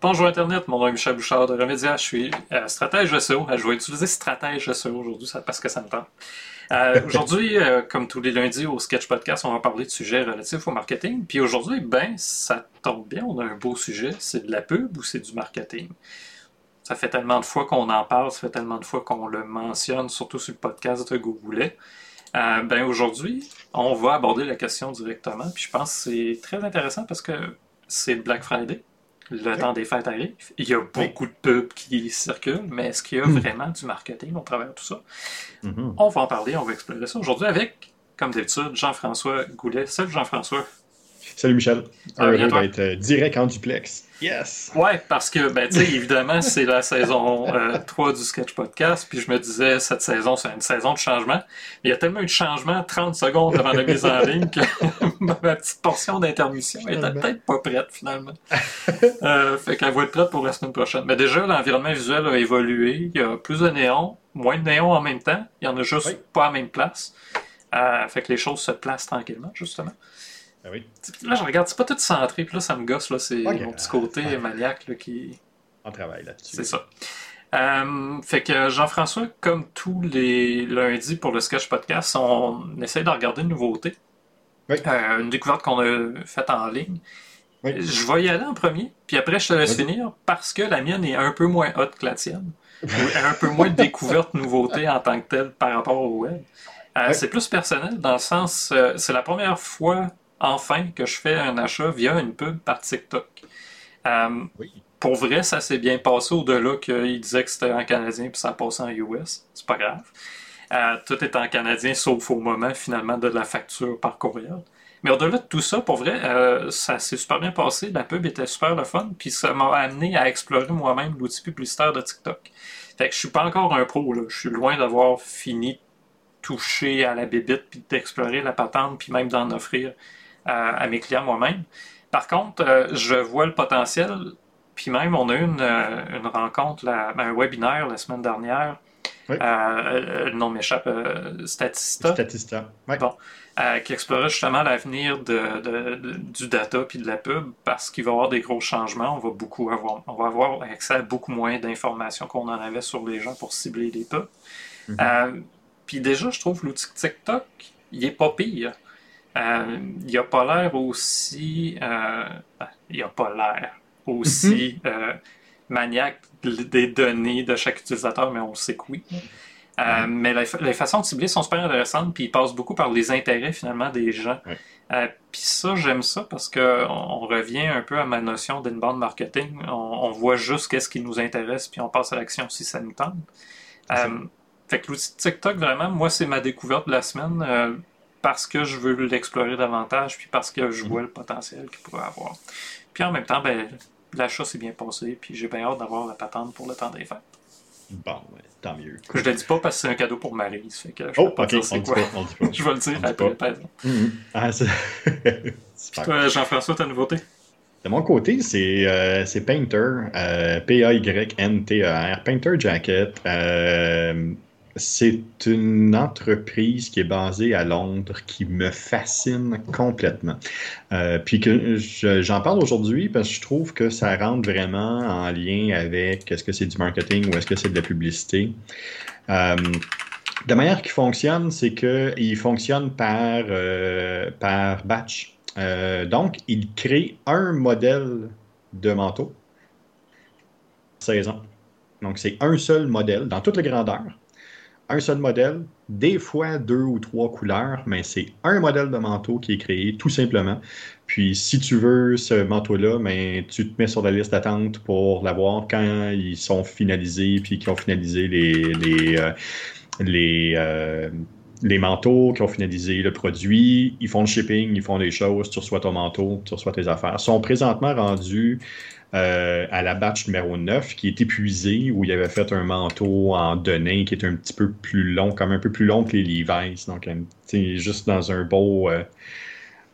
Bonjour Internet, mon nom est Michel Bouchard de Remedia. Je suis euh, stratège SEO. Euh, je vais utiliser stratège SEO aujourd'hui parce que ça me tente. Euh, aujourd'hui, comme tous les lundis au Sketch Podcast, on va parler de sujets relatifs au marketing. Puis aujourd'hui, ben, ça tombe bien, on a un beau sujet. C'est de la pub ou c'est du marketing? Ça fait tellement de fois qu'on en parle, ça fait tellement de fois qu'on le mentionne, surtout sur le podcast de Google. ben aujourd'hui, on va aborder la question directement. Puis je pense que c'est très intéressant parce que c'est Black Friday le temps des fêtes arrive. Il y a beaucoup de pubs qui circulent, mais est-ce qu'il y a hmm. vraiment du marketing au travers de tout ça? Mm-hmm. On va en parler, on va explorer ça aujourd'hui avec, comme d'habitude, Jean-François Goulet. Salut Jean-François. Salut Michel. Heureux d'être euh, direct en duplex. Yes! Ouais, parce que, ben, tu sais, évidemment, c'est la saison 3 euh, du Sketch Podcast, puis je me disais, cette saison, c'est une saison de changement. Il y a tellement eu de changements 30 secondes avant la mise en ligne que ma petite portion d'intermission était peut-être pas prête, finalement. Euh, fait qu'elle va être prête pour la semaine prochaine. Mais déjà, l'environnement visuel a évolué. Il y a plus de néons, moins de néons en même temps. Il y en a juste pas à la même place. Euh, fait que les choses se placent tranquillement, justement. Ah oui. Là, je regarde, c'est pas tout centré, puis là, ça me gosse, là, c'est mon petit côté maniaque là, qui. On travaille là-dessus. C'est ça. Euh, fait que Jean-François, comme tous les lundis pour le Sketch Podcast, on essaie de regarder une nouveauté. Oui. Euh, une découverte qu'on a faite en ligne. Oui. Je vais y aller en premier, puis après je te laisse finir parce que la mienne est un peu moins haute que la tienne. un peu moins de découverte, nouveauté en tant que telle par rapport au web. Euh, c'est plus personnel dans le sens, c'est la première fois enfin que je fais un achat via une pub par TikTok. Euh, pour vrai, ça s'est bien passé au-delà qu'il disait que c'était en canadien puis ça a passé en US. C'est pas grave. Euh, tout est en canadien sauf au moment finalement de la facture par courriel. Mais au-delà de tout ça, pour vrai, euh, ça s'est super bien passé. La pub était super le fun. Puis ça m'a amené à explorer moi-même l'outil publicitaire de TikTok. Fait que je suis pas encore un pro. Là. Je suis loin d'avoir fini de toucher à la bébite puis d'explorer la patente puis même d'en offrir à, mes clients moi-même. Par contre, euh, je vois le potentiel, puis même on a eu une, euh, une rencontre, un webinaire la semaine dernière. Euh, le nom m'échappe, Statista. Statista, Bon, qui explorait justement l'avenir de, du data puis de la pub parce qu'il va y avoir des gros changements. On va beaucoup avoir, on va avoir accès à beaucoup moins d'informations qu'on en avait sur les gens pour cibler les pubs. Mm-hmm. puis déjà, je trouve l'outil TikTok, il est pas pire. Euh, il n'a pas l'air aussi. Euh, il n'a pas l'air aussi mhm. euh, maniaque des données de chaque utilisateur, mais on sait que oui. mais les, façons de cibler sont super intéressantes, puis ils passent beaucoup par les intérêts finalement des gens. puis ça, j'aime ça parce qu'on on revient un peu à ma notion d'inbound marketing. On, voit juste qu'est-ce qui nous intéresse, puis on passe à l'action si ça nous tente. fait que l'outil TikTok, vraiment, moi, c'est ma découverte de la semaine parce que je veux l'explorer davantage, puis parce que je vois le potentiel qu'il pourrait avoir. Puis en même temps, ben, l'achat s'est bien passé, puis j'ai bien hâte d'avoir la patente pour le temps des fêtes. Bon, tant mieux. Je ne le dis pas parce que c'est un cadeau pour Marie. Fait que je oh, pas dire c'est quoi. je vais le dire après, par exemple. Ah, toi, Jean-François, ta nouveauté? De mon côté, c'est euh, Painter, euh, P-A-Y-N-T-E-R, Painter Jacket. Euh, c'est une entreprise qui est basée à Londres qui me fascine complètement. Euh, puis j'en parle aujourd'hui parce que je trouve que ça rentre vraiment en lien avec est-ce que c'est du marketing ou est-ce que c'est de la publicité. Euh, la manière qu'il fonctionne, c'est qu'il fonctionne par, euh, par batch. Donc, il crée un modèle de manteau saison. Donc, c'est un seul modèle dans toute la grandeur un seul modèle, des fois deux ou trois couleurs, mais c'est un modèle de manteau qui est créé tout simplement. Puis si tu veux ce manteau-là, ben, tu te mets sur la liste d'attente pour l'avoir quand ils sont finalisés, puis qu'ils ont finalisé les, les, euh, les, euh, les manteaux, qui ont finalisé le produit, ils font le shipping, ils font des choses, tu reçois ton manteau, tu reçois tes affaires. Ils sont présentement rendus euh, à la batch numéro 9 qui est épuisé, où il avait fait un manteau en données qui est un petit peu plus long, comme un peu plus long que les Levi's. Donc, juste dans un beau, euh,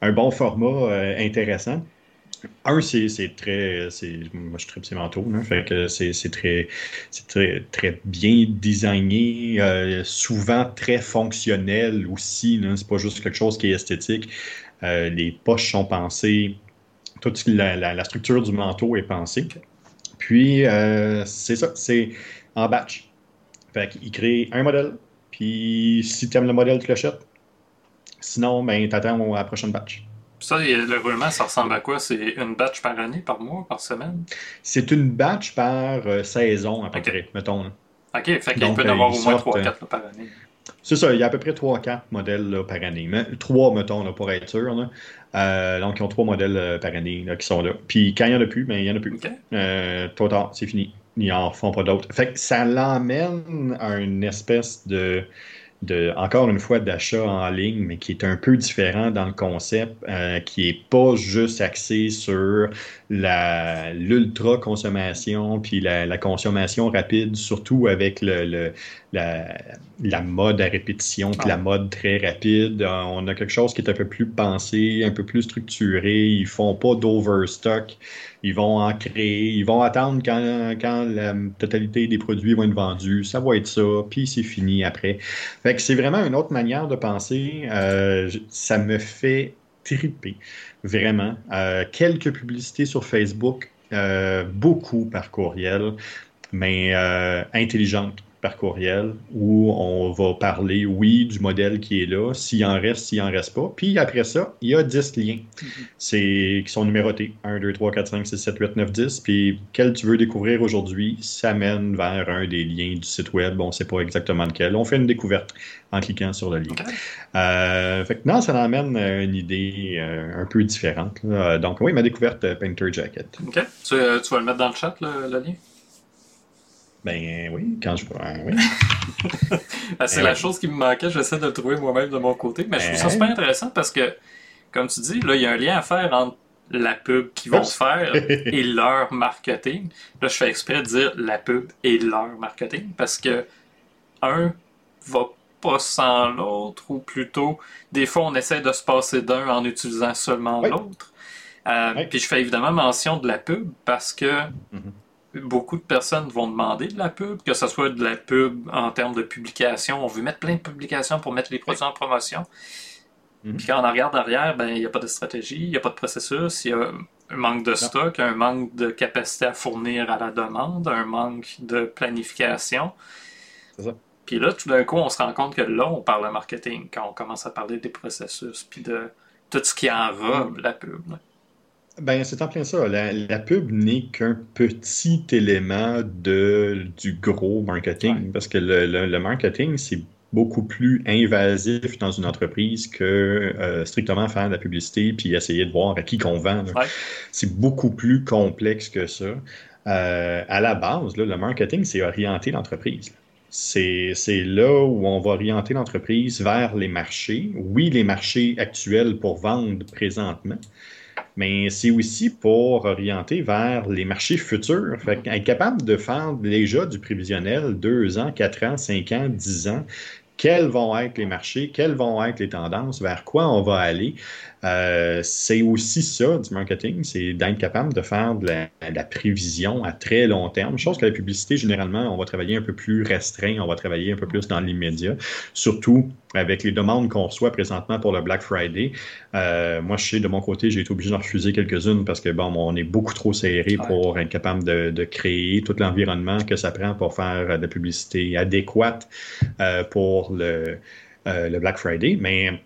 un bon format euh, intéressant. un, c'est très. Moi, je tripe ces manteaux. C'est très, très, très bien designé, souvent très fonctionnel aussi. C'est pas juste quelque chose qui est esthétique. Les poches sont pensées. Toute la, la, structure du manteau est pensée. Puis, euh, c'est ça, c'est en batch. Fait qu'il crée un modèle, puis si tu aimes le modèle, tu l'achètes. Sinon, ben, t'attends à la prochaine batch. Ça, le roulement, ça ressemble à quoi? C'est une batch par année, par mois, par semaine? C'est une batch par euh, saison, à peu près, mettons. OK, fait qu'il peut y en avoir au moins 3-4 euh, par année. C'est ça, il y a à peu près 3-4 modèles par année. Mais, 3, mettons, pour être sûr. Euh, donc, ils ont 3 modèles par année qui sont là. Puis quand il n'y en a plus, ben, il n'y en a plus. Okay. trop tard, c'est fini. Ils n'en font pas d'autres. Fait que ça l'emmène à une espèce de de, encore une fois, d'achat en ligne, mais qui est un peu différent dans le concept, euh, qui est pas juste axé sur l'ultra consommation puis la, consommation rapide, surtout avec le, la, mode à répétition puis la ah. mode très rapide. Euh, on a quelque chose qui est un peu plus pensé, un peu plus structuré. Ils font pas d'overstock ils vont en créer, ils vont attendre quand, quand, la totalité des produits vont être vendus, ça va être ça, puis c'est fini après. Fait que c'est vraiment une autre manière de penser. Euh, ça me fait triper, vraiment. Euh, quelques publicités sur Facebook, euh, beaucoup par courriel, mais intelligentes par courriel où on va parler, oui, du modèle qui est là, s'il en reste, s'il en reste pas. Puis après ça, il y a 10 liens c'est, qui sont numérotés. 1, 2, 3, 4, 5, 6, 7, 8, 9, 10. Puis quel tu veux découvrir aujourd'hui, ça mène vers un des liens du site web. On ne sait pas exactement lequel. On fait une découverte en cliquant sur le lien. Euh, fait que non, ça amène une idée euh, un peu différente. Donc oui, ma découverte Painter Jacket. OK. Tu, euh, tu, vas le mettre dans le chat, le lien? Ben oui, quand je vois. Oui. Ben, c'est ben la chose qui me manquait, j'essaie de le trouver moi-même de mon côté, mais je trouve ça ben super intéressant parce que, comme tu dis, là, il y a un lien à faire entre la pub qu'ils vont se faire et leur marketing. Là, je fais exprès de dire la pub et leur marketing parce que un va pas sans l'autre, ou plutôt, des fois, on essaie de se passer d'un en utilisant seulement l'autre. Euh, puis je fais évidemment mention de la pub parce que mm-hmm beaucoup de personnes vont demander de la pub, que ce soit de la pub en termes de publication. On veut mettre plein de publications pour mettre les produits en promotion. Mhm. Puis quand on regarde derrière, ben, il n'y a pas de stratégie, il n'y a pas de processus, il y a un manque de stock, un manque de capacité à fournir à la demande, un manque de planification. Ça. Puis là, tout d'un coup, on se rend compte que là, on parle de marketing, quand on commence à parler des processus, puis de tout ce qui enrobe mhm. la pub. Ben, c'est en plein ça. La, pub n'est qu'un petit élément de, du gros marketing. Parce que le, marketing, c'est beaucoup plus invasif dans une entreprise que euh, strictement faire de la publicité puis essayer de voir à qui qu'on vend. C'est beaucoup plus complexe que ça. Euh, à la base, le marketing, c'est orienter l'entreprise. C'est là où on va orienter l'entreprise vers les marchés. Oui, les marchés actuels pour vendre présentement, mais c'est aussi pour orienter vers les marchés futurs. Fait être capable de faire déjà du prévisionnel deux ans, quatre ans, cinq ans, dix ans, quels vont être les marchés, quelles vont être les tendances, vers quoi on va aller. Euh, c'est aussi ça du marketing, c'est d'être capable de faire de la, prévision à très long terme. Chose que la publicité, généralement, on va travailler un peu plus restreint, on va travailler un peu plus dans l'immédiat, surtout avec les demandes qu'on reçoit présentement pour le Black Friday. Euh, moi, je sais, de mon côté, j'ai été obligé d'en refuser quelques-unes parce que, bon, on est beaucoup trop serré pour être capable de, créer tout l'environnement que ça prend pour faire de la publicité adéquate euh, pour le, le Black Friday. Mais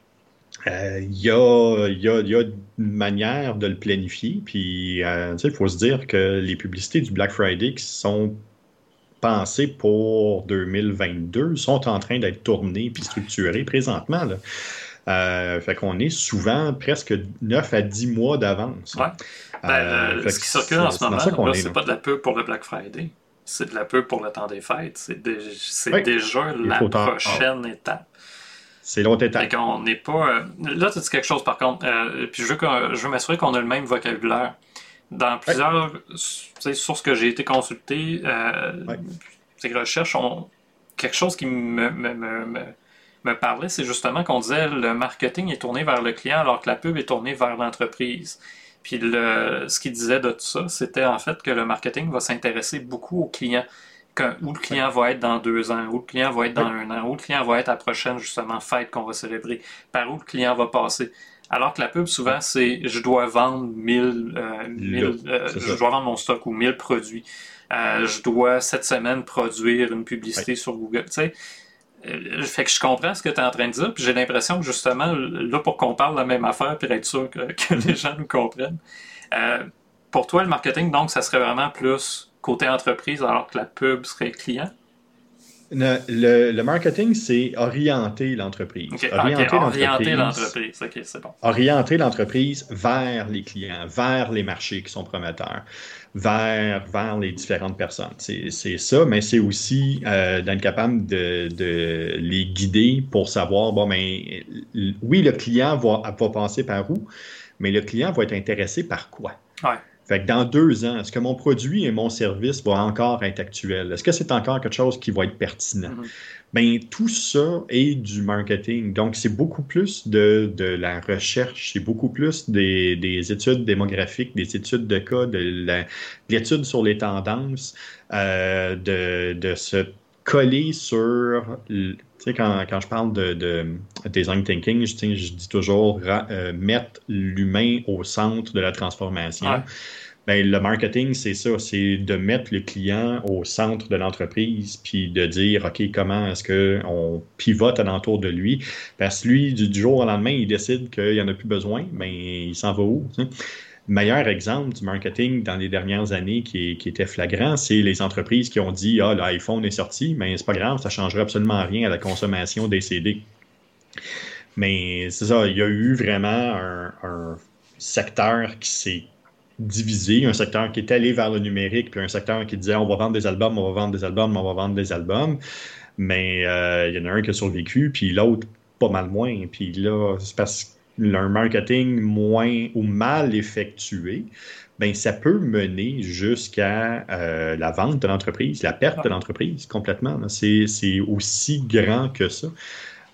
il euh, y, a, y, a, y, a, une manière de le planifier. Puis, euh, il faut se dire que les publicités du Black Friday qui sont pensées pour 2022 sont en train d'être tournées puis structurées présentement. Là. Euh, fait qu'on est souvent presque 9 à 10 mois d'avance. Ouais. Ben, ce qui circule en ce moment, c'est pas de la pub pour le Black Friday. C'est de la pub pour le temps des fêtes. C'est déjà la prochaine étape. C'est l'autre étape. qu'on n'est pas. Euh, là, tu dis quelque chose par contre. Euh, puis je veux, je veux m'assurer qu'on a le même vocabulaire. Dans plusieurs sources que j'ai été consultées, euh, ces recherches ont quelque chose qui me, me, me, me parlait, c'est justement qu'on disait le marketing est tourné vers le client alors que la pub est tournée vers l'entreprise. Puis le, ce qu'il disait de tout ça, c'était en fait que le marketing va s'intéresser beaucoup aux clients. Où le client va être dans deux ans, où le client va être dans un an, où le client va être à la prochaine justement fête qu'on va célébrer, par où le client va passer. Alors que la pub, souvent, c'est je dois vendre 1000, euh, euh, je dois vendre mon stock ou 1000 produits. Euh, je dois cette semaine produire une publicité sur Google. Tu sais, fait que je comprends ce que tu es en train de dire, puis j'ai l'impression que justement, là, pour qu'on parle la même affaire, puis être sûr que, les gens nous comprennent, pour toi, le marketing, donc, ça serait vraiment plus côté entreprise, alors que la pub serait client? Le, marketing, c'est orienter l'entreprise. orienter l'entreprise. c'est bon. Orienter l'entreprise vers les clients, vers les marchés qui sont prometteurs, vers, vers les différentes personnes. C'est ça, mais c'est aussi euh, d'être capable de, de, les guider pour savoir, bon, mais ben, oui, le client va, va passer par où, mais le client va être intéressé par quoi? Ouais. Fait que dans deux ans, est-ce que mon produit et mon service vont encore être actuels? Est-ce que c'est encore quelque chose qui va être pertinent? Mm-hmm. Bien, tout ça est du marketing. Donc, c'est beaucoup plus de, de la recherche, c'est beaucoup plus des, des, études démographiques, des études de cas, de l'étude sur les tendances, euh, de, de se coller sur tu sais, quand, quand, je parle de, de design thinking, je, je dis toujours euh, mettre l'humain au centre de la transformation. Ben, le marketing, c'est ça, c'est de mettre le client au centre de l'entreprise, puis de dire, OK, comment est-ce qu'on pivote alentour de lui? Parce que lui, du, jour au lendemain, il décide qu'il n'y en a plus besoin, mais ben, il s'en va où? Meilleur exemple du marketing dans les dernières années qui, était flagrant, c'est les entreprises qui ont dit Ah, l'iPhone est sorti, mais c'est pas grave, ça ne changera absolument rien à la consommation des CD. Mais c'est ça, il y a eu vraiment un, secteur qui s'est divisé, un secteur qui est allé vers le numérique, puis un secteur qui disait on va vendre des albums, on va vendre des albums, on va vendre des albums. Mais euh, il y en a un qui a survécu, puis l'autre pas mal moins. Puis là, c'est parce un marketing moins ou mal effectué, ben, ça peut mener jusqu'à euh, la vente de l'entreprise, la perte de l'entreprise complètement. C'est aussi grand que ça.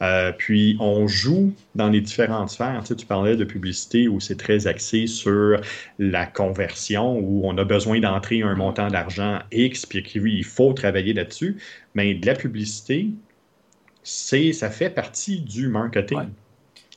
Euh, puis on joue dans les différentes sphères. Tu, sais, tu parlais de publicité où c'est très axé sur la conversion, où on a besoin d'entrer un montant d'argent X, puis il faut travailler là-dessus. Mais de la publicité, c'est ça fait partie du marketing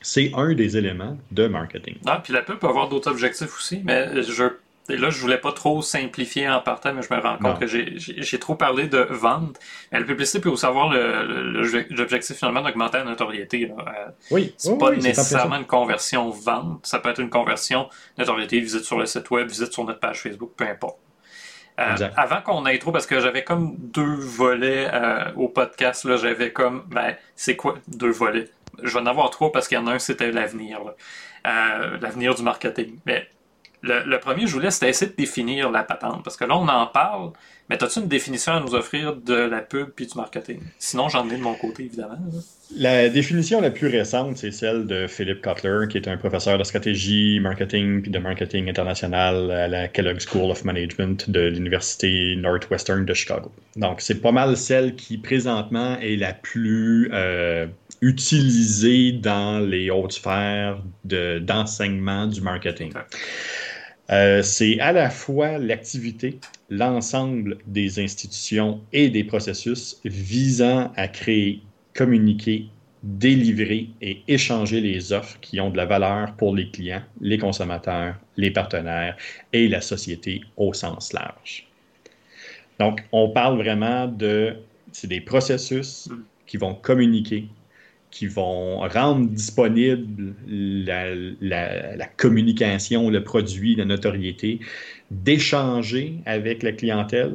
c'est un des éléments de marketing. Ah, puis la pub peut avoir d'autres objectifs aussi, mais je, là, je voulais pas trop simplifier en partant, mais je me rends compte que j'ai trop parlé de vente. Mais la publicité peut aussi avoir l'objectif finalement d'augmenter la notoriété. Euh, oui. C'est pas nécessairement une conversion vente, ça peut être une conversion notoriété, visite sur le site web, visite sur notre page Facebook, peu importe. Euh, avant qu'on aille trop, parce que j'avais comme deux volets euh, au podcast, là, j'avais comme, ben, c'est quoi deux volets? Je vais en avoir trois parce qu'il y en a un, c'était l'avenir. Euh, l'avenir du marketing. Mais le, premier, je voulais, c'était essayer de définir la patente. Parce que là, on en parle, mais as-tu une définition à nous offrir de la pub puis du marketing? Sinon, j'en ai de mon côté, évidemment. La définition la plus récente, c'est celle de Philip Kotler, qui est un professeur de stratégie, marketing puis de marketing international à la Kellogg School of Management de l'Université Northwestern de Chicago. Donc, c'est pas mal celle qui, présentement, est la plus euh, utilisé dans les hautes sphères d'enseignement du marketing. Euh, c'est à la fois l'activité, l'ensemble des institutions et des processus visant à créer, communiquer, délivrer et échanger les offres qui ont de la valeur pour les clients, les consommateurs, les partenaires et la société au sens large. Donc, on parle vraiment de, c'est des processus mm. qui vont communiquer, qui vont rendre disponible la, communication, le produit, la notoriété, d'échanger avec la clientèle,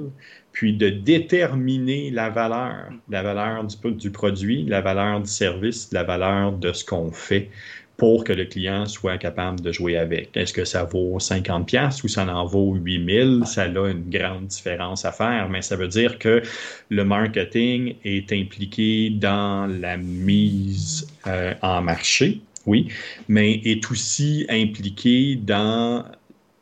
puis de déterminer la valeur, la valeur du, du produit, la valeur du service, la valeur de ce qu'on fait pour que le client soit capable de jouer avec. Est-ce que ça vaut 50 pièces ou ça en vaut 8000 Ça a une grande différence à faire, mais ça veut dire que le marketing est impliqué dans la mise euh, en marché, oui, mais est aussi impliqué dans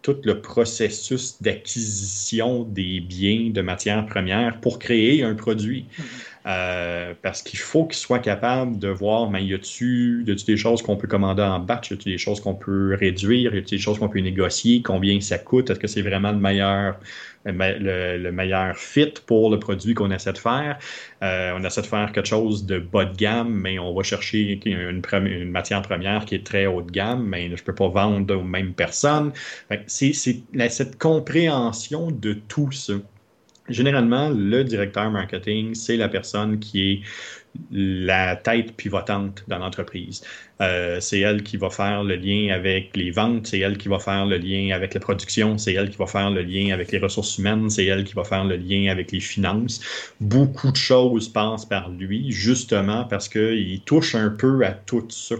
tout le processus d'acquisition des biens de matières premières pour créer un produit. Mm-hmm. Euh, parce qu'il faut qu'il soit capable de voir, mais y a-tu des choses qu'on peut commander en batch, y a-tu des choses qu'on peut réduire, y a-tu des choses qu'on peut négocier, combien ça coûte, est-ce que c'est vraiment le meilleur le, meilleur fit pour le produit qu'on essaie de faire? Euh, on essaie de faire quelque chose de bas de gamme, mais on va chercher une, une matière première qui est très haut de gamme, mais je ne peux pas vendre aux mêmes personnes. C'est cette compréhension de tout ça. Généralement, le directeur marketing, c'est la personne qui est la tête pivotante dans l'entreprise. Euh, c'est elle qui va faire le lien avec les ventes, c'est elle qui va faire le lien avec la production, c'est elle qui va faire le lien avec les ressources humaines, c'est elle qui va faire le lien avec les finances. Beaucoup de choses passent par lui, justement parce qu'il touche un peu à tout ça.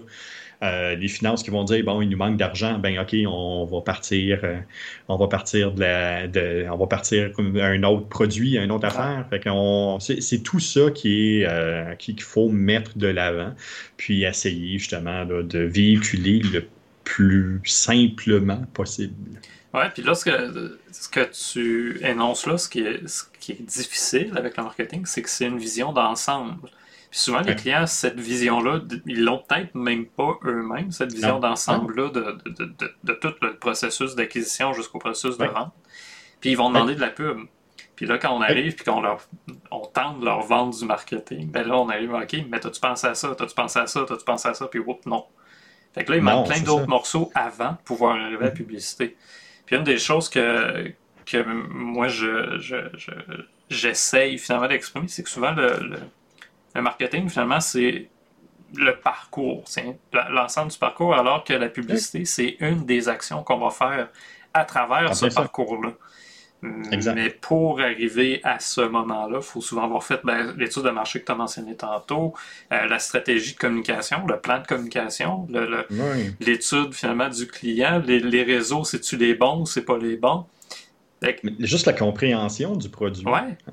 Euh, les finances qui vont dire bon, il nous manque d'argent, ben ok, on va partir, euh, on va partir de, la, de, on va partir un autre produit, une autre affaire. Fait c'est, c'est tout ça qui est euh, qu'il faut mettre de l'avant, puis essayer justement de véhiculer le plus simplement possible. Oui, puis là, ce que, ce que tu énonces là, ce qui est, ce qui est difficile avec le marketing, c'est que c'est une vision d'ensemble souvent, les clients, cette vision-là, ils l'ont peut-être même pas eux-mêmes, cette vision d'ensemble-là de, de, tout le processus d'acquisition jusqu'au processus de vente. Puis ils vont demander de la pub. Puis là, quand on arrive puis qu'on leur on tente leur vente du marketing, ben là, on arrive, OK, mais t'as-tu pensé à ça, t'as-tu pensé à ça, t'as-tu pensé à ça, puis whoop, non. Fait que là, il manque plein d'autres morceaux avant de pouvoir arriver à la publicité. Puis une des choses que, que moi, je, j'essaye finalement d'exprimer, c'est que souvent, le le marketing, finalement, c'est le parcours, c'est l'ensemble du parcours, alors que la publicité, c'est une des actions qu'on va faire à travers ce parcours-là. Mais pour arriver à ce moment-là, il faut souvent avoir fait ben, l'étude de marché que tu as mentionné tantôt, euh, la stratégie de communication, le plan de communication, l'étude finalement du client, les, les réseaux, c'est-tu les bons ou c'est pas les bons? Juste la compréhension du produit.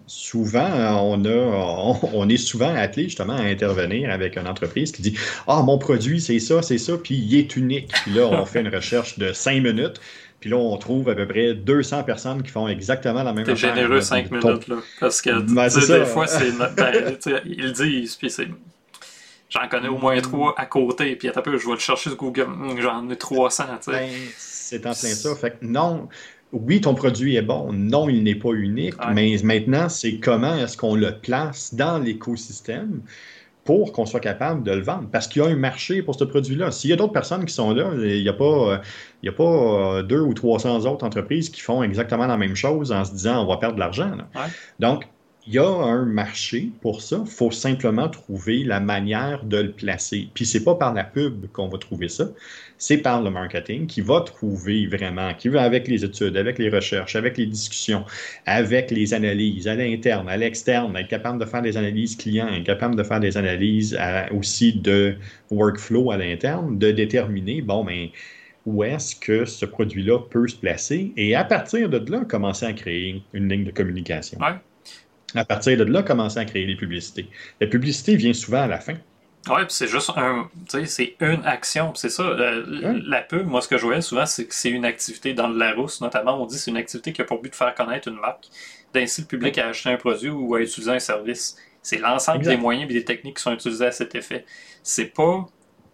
Souvent, on, a, on, est souvent appelé justement à intervenir avec une entreprise qui dit Ah, mon produit, c'est ça, c'est ça, puis il est unique. Puis là, on fait une recherche de cinq minutes. Puis là, on trouve à peu près 200 personnes qui font exactement la même chose. C'est généreux 5 minutes, là. Parce que ben, des fois, c'est. Ben, ils disent, puis c'est. J'en connais au moins trois à côté, puis un peu, je vais le chercher sur Google. J'en ai 300, tu sais. Ben, c'est en plein ça. Fait que non, oui, ton produit est bon. Non, il n'est pas unique. Mais maintenant, c'est comment est-ce qu'on le place dans l'écosystème pour qu'on soit capable de le vendre? Parce qu'il y a un marché pour ce produit-là. S'il y a d'autres personnes qui sont là, il n'y a pas, il y a pas euh, deux ou 300 autres entreprises qui font exactement la même chose en se disant on va perdre de l'argent. Donc, il y a un marché pour ça. Il faut simplement trouver la manière de le placer. Puis c'est pas par la pub qu'on va trouver ça, c'est par le marketing qui va trouver vraiment, qui va avec les études, avec les recherches, avec les discussions, avec les analyses à l'interne, à l'externe, être capable de faire des analyses clients, être capable de faire des analyses aussi de workflow à l'interne, de déterminer, bon, mais ben, où est-ce que ce produit-là peut se placer et à partir de là, commencer à créer une ligne de communication à partir de là, commencer à créer les publicités. La publicité vient souvent à la fin. Oui, puis c'est juste un, c'est une action. C'est ça, la, pub, moi, ce que je voyais souvent, c'est que c'est une activité dans le Larousse, notamment, on dit que c'est une activité qui a pour but de faire connaître une marque, d'inciter le public à acheter un produit ou à utiliser un service. C'est l'ensemble des moyens et des techniques qui sont utilisés à cet effet. C'est pas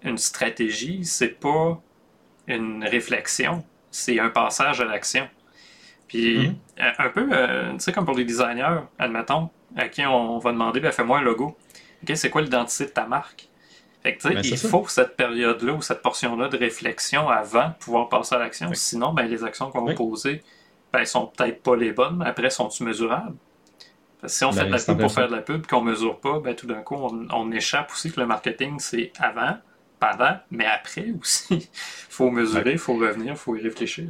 une stratégie, c'est pas une réflexion, c'est un passage à l'action. Puis mhm. euh, un peu, euh, tu sais, comme pour les designers, admettons, à qui on va demander, ben, fais-moi un logo. OK, c'est quoi l'identité de ta marque? Fait que, ben, il faut cette période-là ou cette portion-là de réflexion avant de pouvoir passer à l'action. Sinon, ben, les actions qu'on va poser, ben, sont peut-être pas les bonnes, après, sont-ils mesurables? si on fait de la pub pour faire de la pub qu'on mesure pas, ben, tout d'un coup, on, échappe aussi que le marketing, c'est avant, pendant, mais après aussi. Il faut mesurer, il faut revenir, il faut y réfléchir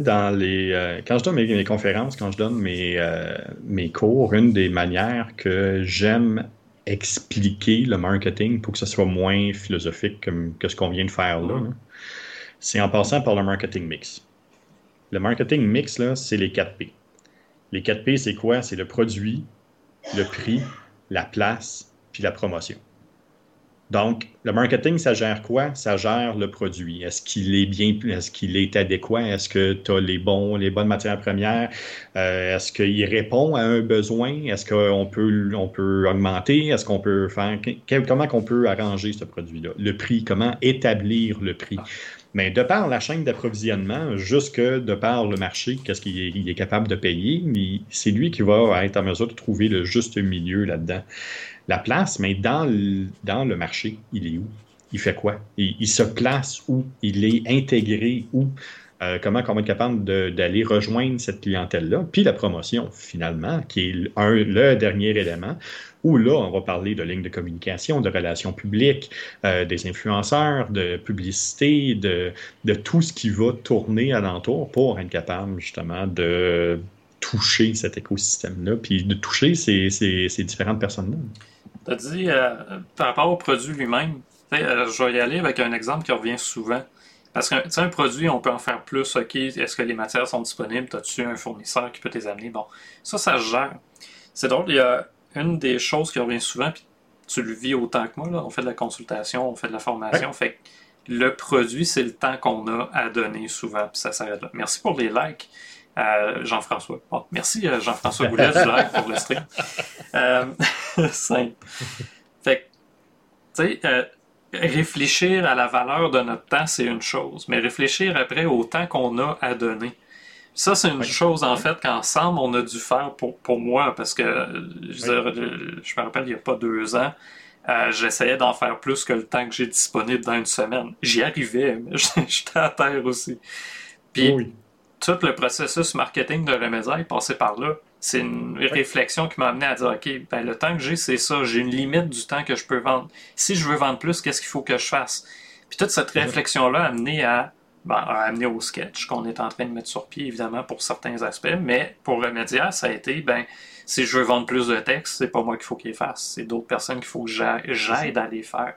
dans les, euh, quand je donne mes, conférences, quand je donne mes, euh, mes cours, une des manières que j'aime expliquer le marketing pour que ce soit moins philosophique que, ce qu'on vient de faire là, c'est en passant par le marketing mix. Le marketing mix, là, c'est les 4 P. Les 4 P, c'est quoi? C'est le produit, le prix, la place, puis la promotion. Donc, le marketing, ça gère quoi? Ça gère le produit. Est-ce qu'il est bien, est-ce qu'il est adéquat? Est-ce que tu as les, bons, les bonnes matières premières? Euh, est-ce qu'il répond à un besoin? Est-ce qu'on peut, on peut augmenter? Est-ce qu'on peut faire, comment qu'on peut arranger ce produit-là? Le prix, comment établir le prix? Mais de par la chaîne d'approvisionnement, jusque de par le marché, qu'est-ce qu'il est, capable de payer, c'est lui qui va être en mesure de trouver le juste milieu là-dedans. La place, mais dans le, marché, il est où? Il fait quoi? Il, se place où? Il est intégré où? Euh, comment on va être capable d'aller rejoindre cette clientèle-là? Puis la promotion, finalement, qui est le dernier élément où là, on va parler de lignes de communication, de relations publiques, euh, des influenceurs, de publicité, de, de tout ce qui va tourner alentour pour être capable justement de toucher cet écosystème-là, puis de toucher ces, ces, différentes personnes-là. Tu as dit, euh, par rapport au produit lui-même, euh, je vais y aller avec un exemple qui revient souvent. Parce qu'un un produit, on peut en faire plus. OK, est-ce que les matières sont disponibles? As-tu un fournisseur qui peut les amener? Bon, ça, ça se gère. C'est drôle, il y a une des choses qui revient souvent, puis tu le vis autant que moi, là, on fait de la consultation, on fait de la formation, fait le produit, c'est le temps qu'on a à donner souvent, puis ça s'arrête là. Merci pour les likes. Jean-François. merci euh, Jean-François Goulet du like pour le stream. Euh, simple. Fait tu sais, euh, réfléchir à la valeur de notre temps, c'est une chose, mais réfléchir après au temps qu'on a à donner. Ça, c'est une chose, en fait, qu'ensemble, on a dû faire pour, pour moi, parce que, je, me rappelle, il n'y a pas deux ans, euh, j'essayais d'en faire plus que le temps que j'ai disponible dans une semaine. J'y arrivais, mais j'étais à terre aussi. Puis, tout le processus marketing de Remedia est passé par là. C'est une réflexion qui m'a amené à dire, OK, ben, le temps que j'ai, c'est ça. J'ai une limite du temps que je peux vendre. Si je veux vendre plus, qu'est-ce qu'il faut que je fasse? Puis toute cette réflexion-là a amené à ben, a amené au sketch qu'on est en train de mettre sur pied, évidemment, pour certains aspects. Mais pour Remedia, ça a été, ben, si je veux vendre plus de textes, c'est pas moi qu'il faut qu'il fasse. C'est d'autres personnes qu'il faut que j'aide à les faire.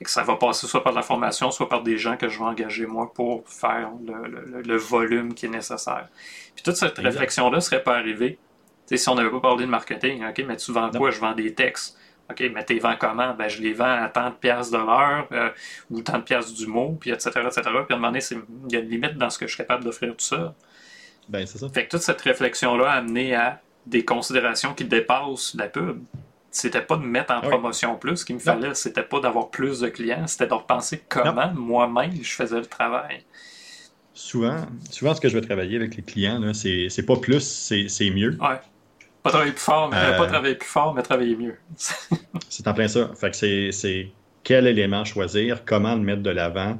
Et que ça va passer soit par la formation, soit par des gens que je vais engager moi pour faire le, volume qui est nécessaire. Puis toute cette réflexion-là ne serait pas arrivée si on n'avait pas parlé de marketing. OK, mais tu vends quoi? Je vends des textes. OK, mais tu les vends comment? Ben, je les vends à tant de pièces de l'heure euh, ou tant de pièces du mot, puis etc., etc. Puis à un moment donné, il y a une limite dans ce que je suis capable d'offrir tout ça. Ben, c'est ça. Fait que toute cette réflexion-là a amené à des considérations qui dépassent la pub. C'était pas de mettre en promotion plus, ce qu'il me fallait, c'était pas d'avoir plus de clients, c'était de repenser comment moi-même je faisais le travail. Souvent, souvent, ce que je vais travailler avec les clients, c'est pas plus, c'est mieux. Ouais. Pas travailler plus fort, mais euh, pas travailler plus fort, mais travailler mieux. c'est en plein ça. Fait que c'est quel élément choisir, comment le mettre de l'avant,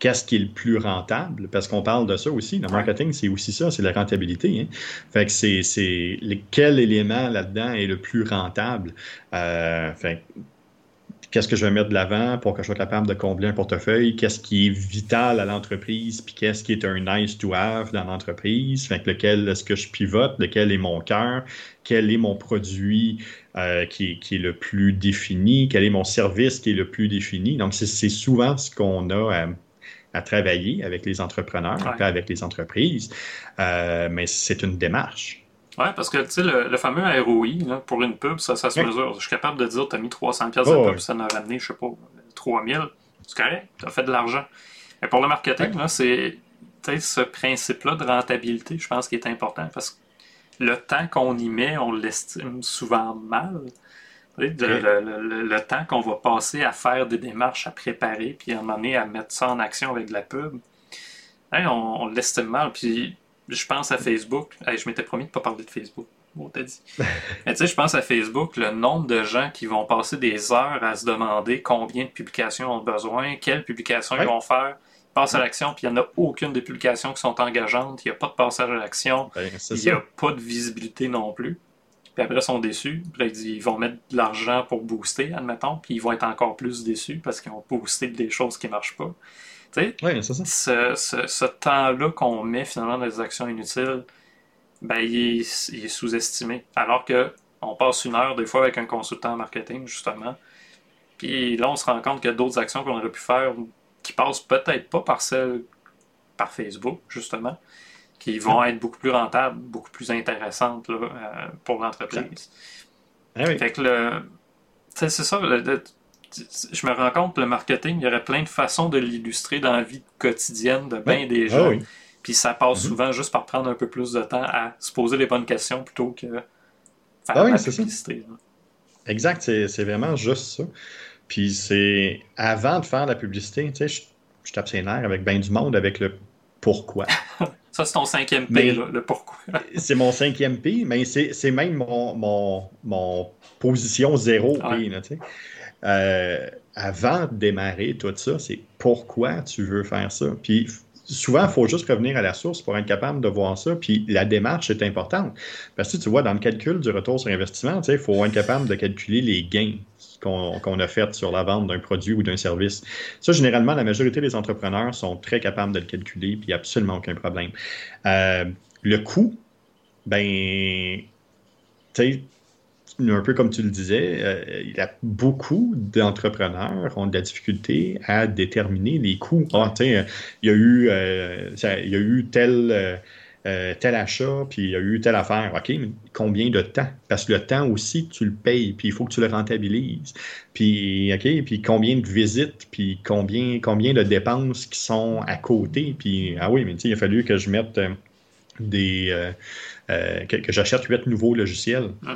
qu'est-ce qui est le plus rentable, parce qu'on parle de ça aussi. Le marketing, c'est aussi ça, c'est la rentabilité. Hein. Fait que c'est quel élément là-dedans est le plus rentable? Euh, fait qu'est-ce que je vais mettre de l'avant pour que je sois capable de combler un portefeuille, qu'est-ce qui est vital à l'entreprise, puis qu'est-ce qui est un nice to have dans l'entreprise, fait que lequel est-ce que je pivote, lequel est mon cœur, quel est mon produit euh, qui, est le plus défini, quel est mon service qui est le plus défini? Donc, c'est souvent ce qu'on a à, travailler avec les entrepreneurs, pas avec les entreprises, euh, mais c'est une démarche. Oui, parce que tu sais, le, fameux ROI, pour une pub, ça, ça se mesure. Je suis capable de dire, tu as mis 300$ de oh, pub, ça en a ramené, je sais pas, 3000$. C'est correct, tu as fait de l'argent. Mais pour le marketing, c'est ce principe-là de rentabilité, je pense, qui est important parce que le temps qu'on y met, on l'estime souvent mal. Le, temps qu'on va passer à faire des démarches, à préparer, puis à un moment donné, à mettre ça en action avec de la pub, on, on l'estime mal. Puis je pense à Facebook. je m'étais promis de ne pas parler de Facebook. Bon, t'as dit. Mais tu sais, je pense à Facebook, le nombre de gens qui vont passer des heures à se demander combien de publications ont besoin, quelles publications ils vont faire. Ils passent à l'action, puis il n'y en a aucune des publications qui sont engageantes. Il n'y a pas de passage à l'action. Ben, il n'y a pas de visibilité non plus. Puis après, ils sont déçus. Puis ils vont mettre de l'argent pour booster, admettons. Puis ils vont être encore plus déçus parce qu'ils ont boosté des choses qui ne marchent pas. Ce, ce, temps-là qu'on met finalement dans des actions inutiles, ben, il est, sous-estimé. Alors que on passe une heure des fois avec un consultant en marketing, justement. Puis là, on se rend compte qu'il y a d'autres actions qu'on aurait pu faire qui passent peut-être pas par celles par Facebook, justement, qui vont être beaucoup plus rentables, beaucoup plus intéressantes là, euh, pour l'entreprise. Ah fait que le. C'est ça, je me rends compte que le marketing, il y aurait plein de façons de l'illustrer dans la vie quotidienne de bien des Ah gens. oui. Puis ça passe Mhm. souvent juste par prendre un peu plus de temps à se poser les bonnes questions plutôt que faire Ah oui, la ça. publicité. Exact, c'est c'est vraiment juste ça. Puis c'est avant de faire la publicité, tu sais, je, je tape ses nerfs avec bien du monde avec le pourquoi. Ça, c'est ton cinquième P, Mais- là, le pourquoi. c'est mon cinquième P, mais c'est c'est même mon, mon, mon position zéro P. Ouais. là. Euh, avant de démarrer tout ça, c'est pourquoi tu veux faire ça? Puis souvent, il faut juste revenir à la source pour être capable de voir ça. Puis la démarche est importante. Parce que tu vois, dans le calcul du retour sur investissement, il faut être capable de calculer les gains qu'on a fait sur la vente d'un produit ou d'un service. Ça, généralement, la majorité des entrepreneurs sont très capables de le calculer, puis il n'y a absolument aucun problème. Euh, le coût, ben, tu un peu comme tu le disais, euh, il y a beaucoup d'entrepreneurs ont de la difficulté à déterminer les coûts. Ah, il y a eu, euh, ça- il y a eu tel, euh, tel achat, puis il y a eu telle affaire. OK, mais combien de temps? Parce que le temps aussi, tu le payes, puis il faut que tu le rentabilises. Puis, OK, puis combien de visites, puis combien, combien de dépenses qui sont à côté? Puis, ah oui, mais tu sais, il a fallu que je mette euh, des... euh, euh, que, que j'achète huit nouveaux logiciels. Ouais.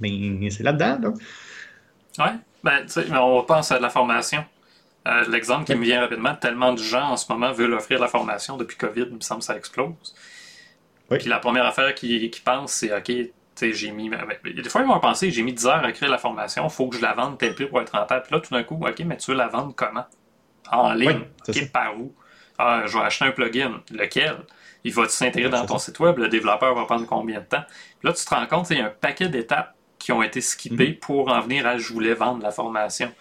Mais c'est là-dedans, là. Ouais, ben, tu sais, mais on pense à de la formation. Euh, L'exemple qui me vient rapidement, tellement de gens en ce moment veulent offrir la formation depuis COVID, il me semble que ça explose. Oui. Puis la première affaire qu'ils qu'ils pensent, c'est OK, tu sais, j'ai mis. ben, ben, des fois, ils vont penser j'ai mis 10 heures à créer la formation, il faut que je la vende tel prix pour être rentable. Puis là, tout d'un coup, OK, mais tu veux la vendre comment? En ligne. Oui, OK, par où? Ah, je vais acheter un plugin. Lequel? Il va s'intégrer dans ton ça. site web, le développeur va prendre combien de temps? Puis là, tu te rends compte, il y a un paquet d'étapes qui ont été skippées Mhm. pour en venir à je voulais vendre la formation.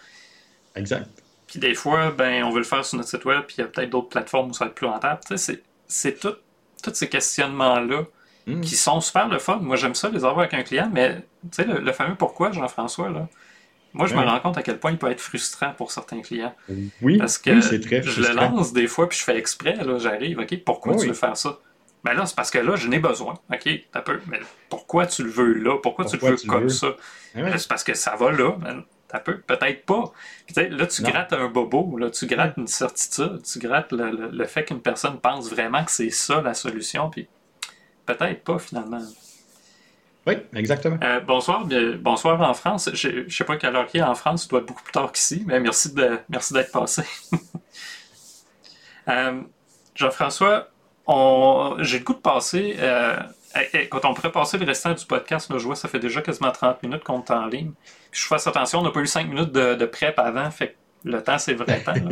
Exact. Puis des fois, ben, on veut le faire sur notre site web, puis il y a peut-être d'autres plateformes où ça va être plus rentable. Tu sais, c'est- c'est tout, tous ces questionnements-là Mm. qui sont super le fun. Moi, j'aime ça les avoir avec un client, mais tu sais, le, le fameux pourquoi, Jean-François, là, moi, je me rends compte à quel point il peut être frustrant pour certains clients. Oui, Parce que oui, c'est très je le lance des fois, puis je fais exprès, là, j'arrive, OK, pourquoi Oui, tu veux faire ça? Ben là, c'est parce que là, je n'ai besoin. OK, t'as peu. Mais pourquoi tu le veux là? Pourquoi, tu le veux tu comme veux? ça? Ouais. Ben, C'est parce que ça va là, man. T'as peu. Peut-être pas. Puis, là, tu Non. grattes un bobo, là, tu grattes une certitude, tu grattes le, le- le fait qu'une personne pense vraiment que c'est ça la solution, puis peut-être pas finalement. Oui, exactement. Euh, bonsoir, bien- bonsoir en France. Je je sais pas quelle heure il est en France, ça doit être beaucoup plus tard qu'ici, mais merci de merci d'être passé. Euh, Jean-François, j'ai le goût de passer. euh, eh, eh, quand on pourrait passer le restant du podcast, là, je vois ça fait déjà quasiment 30 minutes qu'on est en ligne. Puis je fasse attention, on n'a pas eu 5 minutes de, de prep avant, fait que le temps, c'est vrai temps.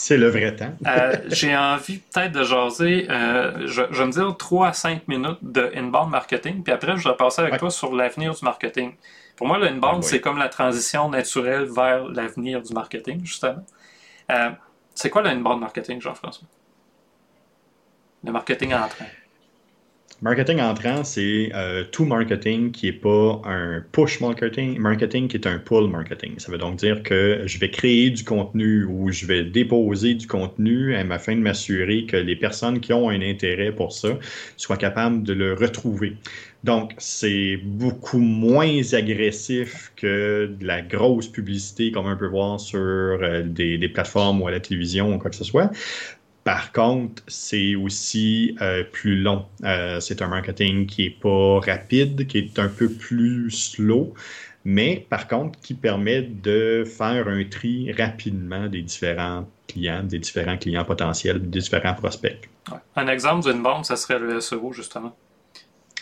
C'est le vrai temps. Euh, j'ai envie peut-être de jaser, euh, je, je vais me dire 3 à 5 minutes de inbound marketing, puis après, je vais passer avec Ouais. toi sur l'avenir du marketing. Pour moi, le inbound, Ah oui. c'est comme la transition naturelle vers l'avenir du marketing, justement. Euh, c'est quoi le inbound marketing, Jean-François? Le marketing entrant. Marketing entrant, c'est euh, tout marketing qui n'est pas un push marketing, marketing qui est un pull marketing. Ça veut donc dire que je vais créer du contenu ou je vais déposer du contenu afin de m'assurer que les personnes qui ont un intérêt pour ça soient capables de le retrouver. Donc, c'est beaucoup moins agressif que de la grosse publicité comme on peut voir sur euh, des, des plateformes ou à la télévision ou quoi que ce soit. Par contre, c'est aussi euh, plus long. Euh, c'est un marketing qui est pas rapide, qui est un peu plus slow, mais par contre qui permet de faire un tri rapidement des différents clients, des différents clients potentiels, des différents prospects. Ouais. Un exemple d'une bande, ça serait le SEO, justement.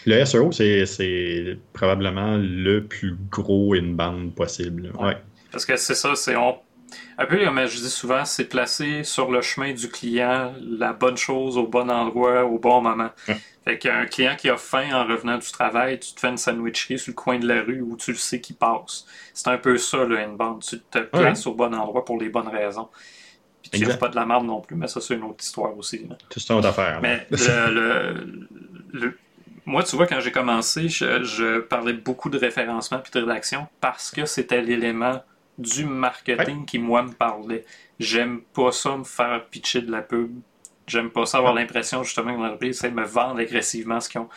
Le SEO, c'est, c'est probablement le plus gros inbound possible. Ouais. Ouais. Parce que c'est ça, c'est on. Un peu comme je dis souvent, c'est placer sur le chemin du client la bonne chose au bon endroit, au bon moment. Ouais. Fait qu'un client qui a faim en revenant du travail, tu te fais une sandwicherie sur le coin de la rue où tu le sais qu'il passe. C'est un peu ça, le inbound. Tu te places au bon endroit pour les bonnes raisons. Puis tu offres pas de la merde non plus, mais ça, c'est une autre histoire aussi. là. C'est une autre affaire. Mais le, le- le- moi, tu vois, quand j'ai commencé, je, je parlais beaucoup de référencement puis de rédaction parce que c'était l'élément du marketing qui, moi, me parlait. J'aime pas ça me faire pitcher de la pub. J'aime pas ça avoir l'impression, justement, que l'entreprise essaie de me vendre agressivement ce qu'ils ont.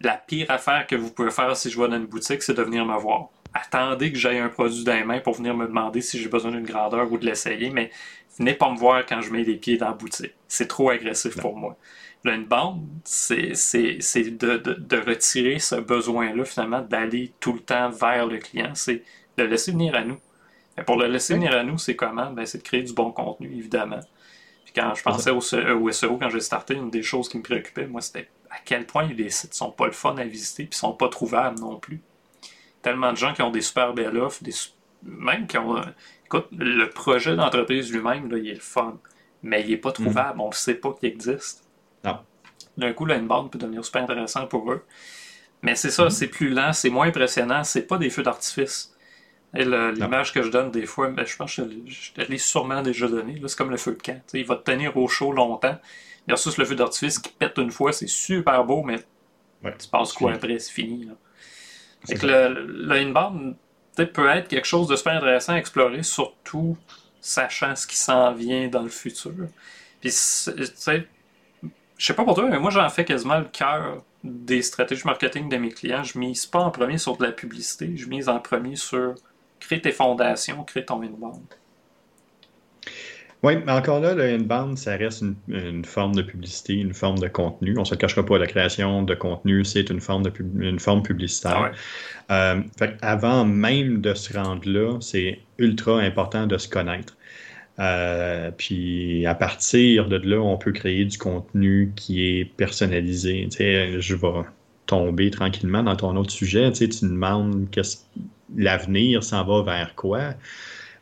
La pire affaire que vous pouvez faire si je vais dans une boutique, c'est de venir me voir. attendez que j'aie un produit dans les mains pour venir me demander si j'ai besoin d'une grandeur ou de l'essayer, mais venez pas me voir quand je mets les pieds dans la boutique. C'est trop agressif pour moi. Là, une bande, c'est de, de, de, retirer ce besoin-là, finalement, d'aller tout le temps vers le client. C'est de le laisser venir à nous. Pour le laisser venir à nous, c'est comment? Ben, c'est de créer du bon contenu, évidemment. Puis quand je pensais au, SEO, quand j'ai starté, une des choses qui me préoccupait, moi, c'était à quel point les sites sont pas le fun à visiter, puis sont pas trouvables non plus. Tellement de gens qui ont des super belles offres, des, même qui ont. Écoute, le projet d'entreprise lui-même, il est le fun, mais il n'est pas trouvable, mm. on ne sait pas qu'il existe. D'un coup, là, une bande peut devenir super intéressant pour eux. Mais c'est ça, mm. c'est plus lent, c'est moins impressionnant, c'est pas des feux d'artifice. L'image que je donne des fois, ben, je pense que je, l'ai sûrement déjà donné. C'est comme le feu de camp. il va te tenir au chaud longtemps. Versus le feu d'artifice qui pète une fois, c'est super beau, mais tu passes quoi après, c'est fini. Là. le, inbound peut être quelque chose de super intéressant à explorer, surtout sachant ce qui s'en vient dans le futur. Puis, tu sais, je sais pas pour toi, mais moi j'en fais quasiment le cœur des stratégies marketing de mes clients. Je mise pas en premier sur de la publicité, je mise en premier sur créer tes fondations, créer ton inbound. Oui, mais encore là, le inbound, ça reste une, forme de publicité, une forme de contenu. On ne se cachera pas, la création de contenu, c'est une forme, de une forme publicitaire. Ah euh, avant même de se rendre là, c'est ultra important de se connaître. Euh, puis à partir de là, on peut créer du contenu qui est personnalisé. Tu sais, je vais tomber tranquillement dans ton autre sujet. Tu, sais, tu demandes qu'est-ce l'avenir s'en va vers quoi?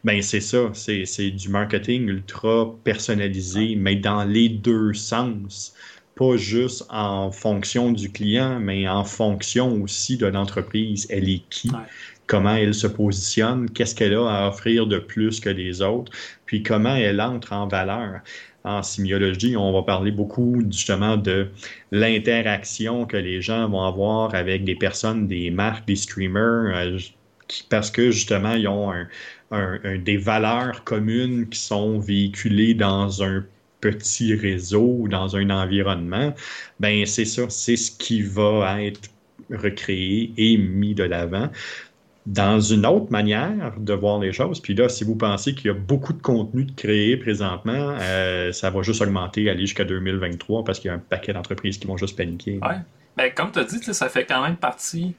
Ben c'est ça, c'est du marketing ultra personnalisé, mais dans les deux sens. Pas juste en fonction du client, mais en fonction aussi de l'entreprise. Elle est qui? Comment elle se positionne? Qu'est-ce qu'elle a à offrir de plus que les autres? Puis comment elle entre en valeur? en simiologie, on va parler beaucoup justement de l'interaction que les gens vont avoir avec des personnes, des marques, des streamers, euh, parce que justement, ils ont des valeurs communes qui sont véhiculées dans un petit réseau ou dans un environnement, ben c'est ça, c'est ce qui va être recréé et mis de l'avant dans une autre manière de voir les choses. Puis là, si vous pensez qu'il y a beaucoup de contenu de créé présentement, euh, ça va juste augmenter, aller jusqu'à 2023 parce qu'il y a un paquet d'entreprises qui vont juste paniquer. Oui. Ben, comme tu as dit, ça fait quand même partie.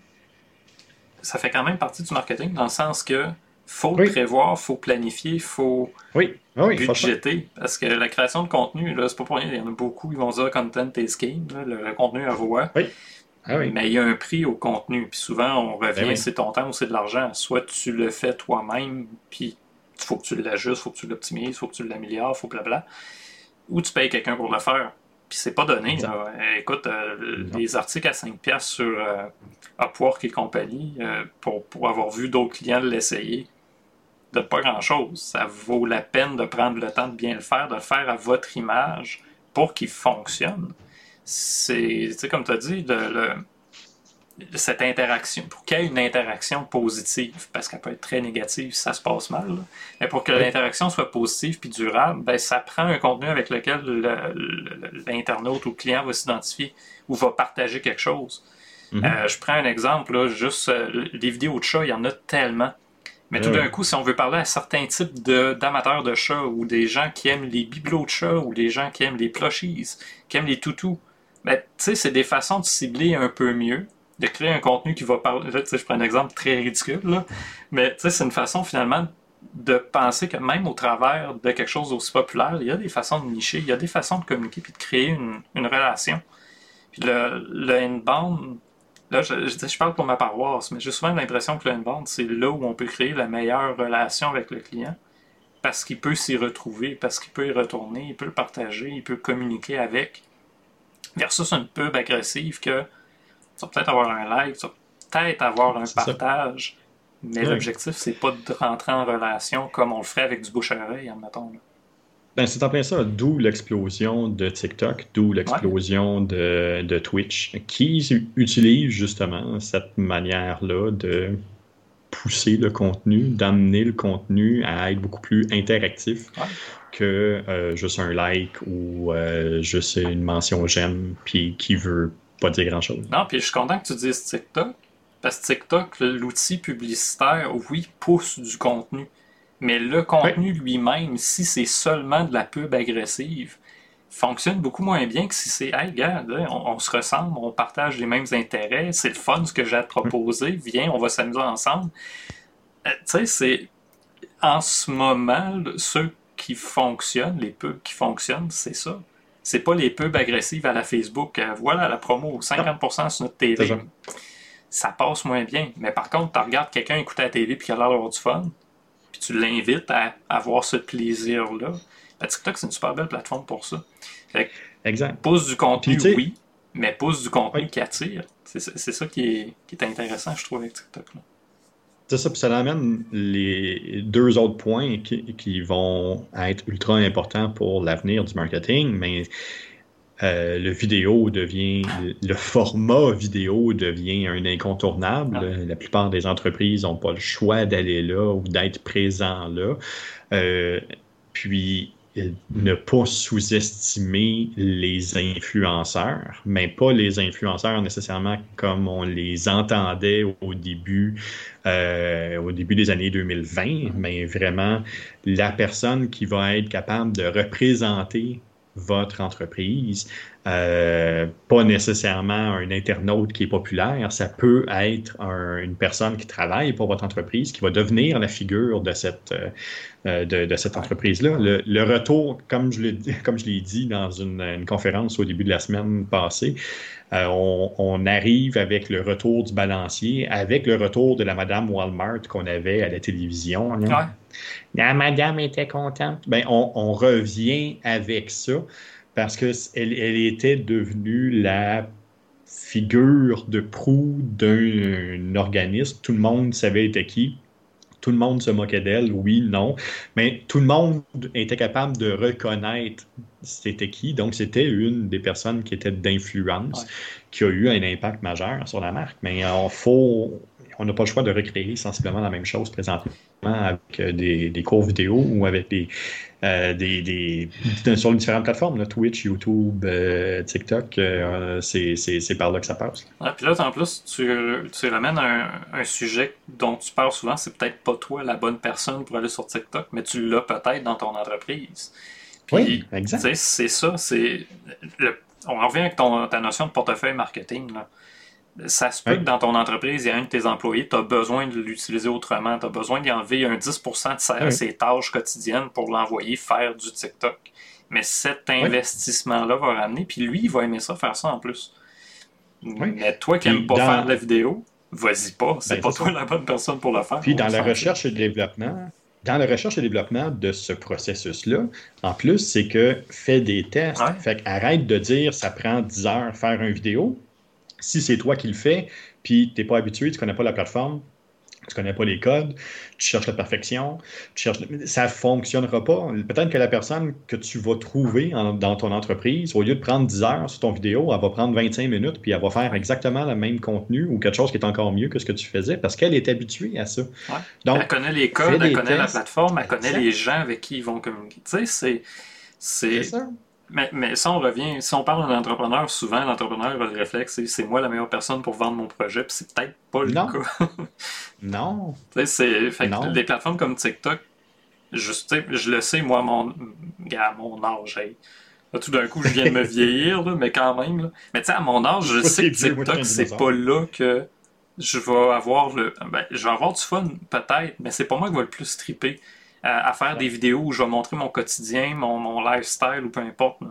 Ça fait quand même partie du marketing dans le sens que faut prévoir, faut planifier, faut oui. Ah oui, budgéter. Parce que la création de contenu, là, c'est pas pour rien. Il y en a beaucoup qui vont dire content is king, le, contenu à voix. Oui. Ah oui. Mais il y a un prix au contenu. Puis souvent, on revient, ben c'est ton temps ou c'est de l'argent. Soit tu le fais toi-même, puis il faut que tu l'ajustes, il faut que tu l'optimises, il faut que tu l'améliores, il faut blabla. Ou tu payes quelqu'un pour le faire. Puis c'est pas donné. Écoute, euh, les articles à 5$ sur euh, Upwork et compagnie, euh, pour, pour avoir vu d'autres clients l'essayer, de pas grand-chose. Ça vaut la peine de prendre le temps de bien le faire, de le faire à votre image pour qu'il fonctionne. C'est, comme tu as dit, de, cette interaction, pour qu'il y ait une interaction positive, parce qu'elle peut être très négative si ça se passe mal, mais pour que l'interaction soit positive puis durable, ben, ça prend un contenu avec lequel l'internaute ou le client va s'identifier ou va partager quelque chose. Mm-hmm. Euh, je prends un exemple, juste euh, les vidéos de chat, il y en a tellement. Mais tout d'un coup, si on veut parler à certains types d'amateurs de, chats ou des gens qui aiment les bibelots de chats ou des gens qui aiment les plushies, qui aiment les toutous, ben, tu sais, c'est des façons de cibler un peu mieux, de créer un contenu qui va parler. je prends un exemple très ridicule, là, mais tu sais, c'est une façon finalement de penser que même au travers de quelque chose d'aussi populaire, il y a des façons de nicher, il y a des façons de communiquer puis de créer une, une relation. Puis le, le inbound, Là, je, je, parle pour ma paroisse, mais j'ai souvent l'impression que le inbound, c'est là où on peut créer la meilleure relation avec le client parce qu'il peut s'y retrouver, parce qu'il peut y retourner, il peut le partager, il peut communiquer avec. Versus une pub agressive que tu vas peut-être avoir un like, tu vas peut-être avoir un partage, mais l'objectif, c'est pas de rentrer en relation comme on le ferait avec du bouche-à-oreille, admettons. Ben, c'est en plein ça, d'où l'explosion de TikTok, d'où l'explosion de, Twitch, qui utilise justement cette manière-là de pousser le contenu, d'amener le contenu à être beaucoup plus interactif que euh, juste un like ou euh, juste une mention j'aime, puis qui veut pas dire grand-chose. Non, puis je suis content que tu dises TikTok, Parce que TikTok, l'outil publicitaire, oui, pousse du contenu. Mais le contenu lui-même, si c'est seulement de la pub agressive, fonctionne beaucoup moins bien que si c'est Hey, regarde, on, se ressemble, on partage les mêmes intérêts, c'est le fun ce que j'ai à te proposer, viens, on va s'amuser ensemble. Euh, tu sais, c'est. En ce moment, ceux qui fonctionnent, les pubs qui fonctionnent, c'est ça. C'est pas les pubs agressives à la Facebook. Euh, voilà la promo, 50% sur notre TV. Ça passe moins bien. Mais par contre, tu regardes quelqu'un écouter la TV puis qui a l'air d'avoir du fun, puis tu l'invites à avoir ce plaisir-là. Ben, TikTok, c'est une super belle plateforme pour ça. exact. Pousse du contenu, oui, mais pousse du contenu qui attire. C'est ça qui est, qui est, intéressant, je trouve, avec TikTok. Ça, puis ça amène les deux autres points qui, qui vont être ultra importants pour l'avenir du marketing, mais euh, le vidéo devient, le format vidéo devient un incontournable. Ah. La plupart des entreprises n'ont pas le choix d'aller là ou d'être présents là. Euh, puis, ne pas sous-estimer les influenceurs, mais pas les influenceurs nécessairement comme on les entendait au début, euh, au début des années 2020, mm-hmm. mais vraiment la personne qui va être capable de représenter votre entreprise, euh, pas nécessairement un internaute qui est populaire, ça peut être une personne qui travaille pour votre entreprise, qui va devenir la figure de cette, euh, de, cette entreprise-là. Le, retour, comme je l'ai dit dans une, conférence au début de la semaine passée, euh, on, arrive avec le retour du balancier, avec le retour de la Madame Walmart qu'on avait à la télévision. La Madame était contente. Ben, on revient avec ça parce qu'elle elle était devenue la figure de proue d'un organisme. Tout le monde savait était qui. Tout le monde se moquait d'elle, oui, non. Mais tout le monde était capable de reconnaître c'était qui. Donc, c'était une des personnes qui était d'influence, qui a eu un impact majeur sur la marque. Mais on faut, on n'a pas le choix de recréer sensiblement la même chose présentement avec euh, des, des cours vidéo ou avec des, euh, des, des, sur les différentes plateformes, Twitch, YouTube, euh, TikTok, c'est par là que ça passe. puis là, en plus, tu, tu ramènes un, un, sujet dont tu parles souvent, c'est peut-être pas toi la bonne personne pour aller sur TikTok, mais tu l'as peut-être dans ton entreprise. oui, exact. C'est ça, c'est... On revient avec ton, ta notion de portefeuille marketing. Là ça se peut que dans ton entreprise, il y a un de tes employés, tu as besoin de l'utiliser autrement. Tu as besoin d'y enlever un 10% de ses, tâches quotidiennes pour l'envoyer faire du TikTok. Mais cet investissement-là va ramener, puis lui, il va aimer ça, faire ça en plus. Mais toi qui n'aimes pas faire de la vidéo, vas-y pas. C'est ben, pas toi la bonne personne pour le faire. Puis dans la recherche et le développement, dans la recherche et développement de ce processus-là, en plus, c'est que fais des tests. Fait arrête de dire ça prend 10 heures faire une vidéo si c'est toi qui le fais, puis tu n'es pas habitué, tu ne connais pas la plateforme, tu ne connais pas les codes, tu cherches la perfection, tu cherches... ça ne fonctionnera pas. Peut-être que la personne que tu vas trouver dans ton entreprise, au lieu de prendre 10 heures sur ton vidéo, elle va prendre 25 minutes, puis elle va faire exactement le même contenu ou quelque chose qui est encore mieux que ce que tu faisais parce qu'elle est habituée à ça. Donc, elle connaît les codes, elle connaît la plateforme, elle connaît les gens avec qui ils vont communiquer. Tu sais, c'est... C'est ça. Mais, mais si on revient, si on parle d'un entrepreneur, souvent l'entrepreneur le réflexe, c'est moi la meilleure personne pour vendre mon projet, puis c'est peut-être pas le cas. non. C'est, fait des plateformes comme TikTok, juste, je le sais, moi, mon, à mon âge, tout d'un coup, je viens de me vieillir, mais quand même. Mais tu sais, à mon âge, je sais que TikTok, c'est pas là que je vais avoir le. Ben, je vais avoir du fun, peut-être, mais c'est pas moi qui va le plus triper à, faire des vidéos où je vais montrer mon quotidien, mon, lifestyle ou peu importe.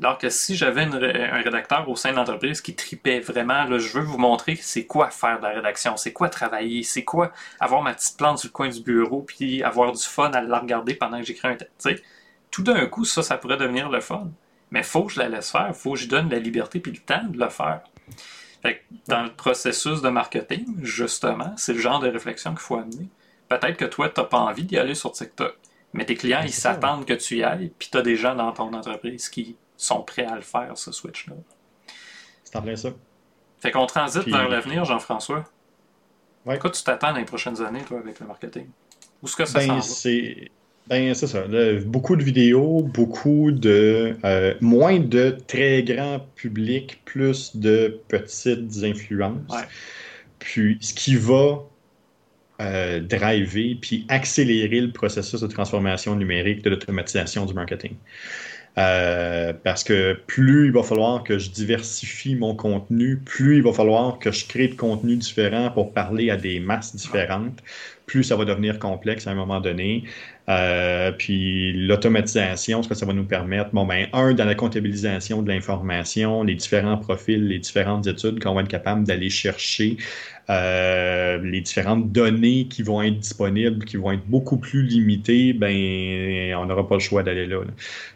Alors que si j'avais un rédacteur au sein de l'entreprise qui tripait vraiment, là, je veux vous montrer c'est quoi faire de la rédaction, c'est quoi travailler, c'est quoi avoir ma petite plante sur le coin du bureau, puis avoir du fun à la regarder pendant que j'écris un texte. Tout d'un coup, ça, ça pourrait devenir le fun. Mais faut que je la laisse faire, faut que je donne la liberté puis le temps de le faire. dans le processus de marketing, justement, c'est le genre de réflexion qu'il faut amener peut-être que toi, tu n'as pas envie d'y aller sur TikTok. Mais tes clients, ils s'attendent que tu y ailles, puis tu as des gens dans ton entreprise qui sont prêts à le faire, ce switch-là. C'est en plein ça. Fait qu'on transite vers l'avenir, Jean-François. Ouais. Quoi tu t'attends dans les prochaines années, toi, avec le marketing? Où est-ce que ça ben, c'est... Ben, c'est ça. beaucoup de vidéos, beaucoup de. Euh, moins de très grand public, plus de petites influences. puis ce qui va euh, driver puis accélérer le processus de transformation numérique de l'automatisation du marketing. Euh, parce que plus il va falloir que je diversifie mon contenu, plus il va falloir que je crée de contenu différent pour parler à des masses différentes, plus ça va devenir complexe à un moment donné. Euh, puis l'automatisation, ce que ça va nous permettre, bon, ben, un, dans la comptabilisation de l'information, les différents profils, les différentes études qu'on va être capable d'aller chercher, euh, les différentes données qui vont être disponibles, qui vont être beaucoup plus limitées, ben, on n'aura pas le choix d'aller là,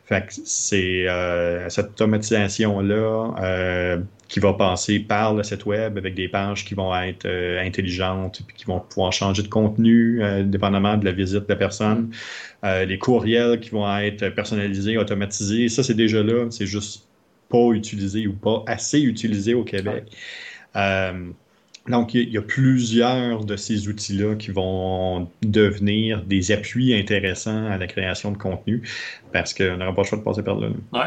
Fait que c'est euh, cette automatisation-là euh, qui va passer par le site web avec des pages qui vont être intelligentes puis qui vont pouvoir changer de contenu dépendamment de la visite de la personne. les courriels qui vont être personnalisés, automatisés, ça c'est déjà là, c'est juste pas utilisé ou pas assez utilisé au Québec. Donc, il y a plusieurs de ces outils-là qui vont devenir des appuis intéressants à la création de contenu parce qu'on n'aura pas le choix de passer par là. Oui.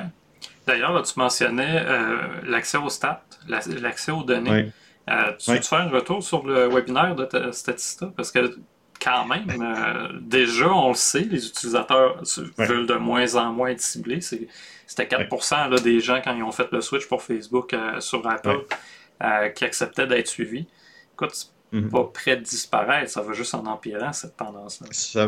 D'ailleurs, tu mentionnais euh, l'accès aux stats, l'accès aux données. Euh, tu veux faire un retour sur le webinaire de Statista? Parce que quand même, euh, déjà, on le sait, les utilisateurs veulent de moins en moins être ciblés. C'était 4% là, des gens quand ils ont fait le switch pour Facebook sur Apple. Euh, qui acceptait d'être suivi. Écoute, c'est mhm. pas prêt de disparaître, ça va juste en empirant cette tendance-là. Ça,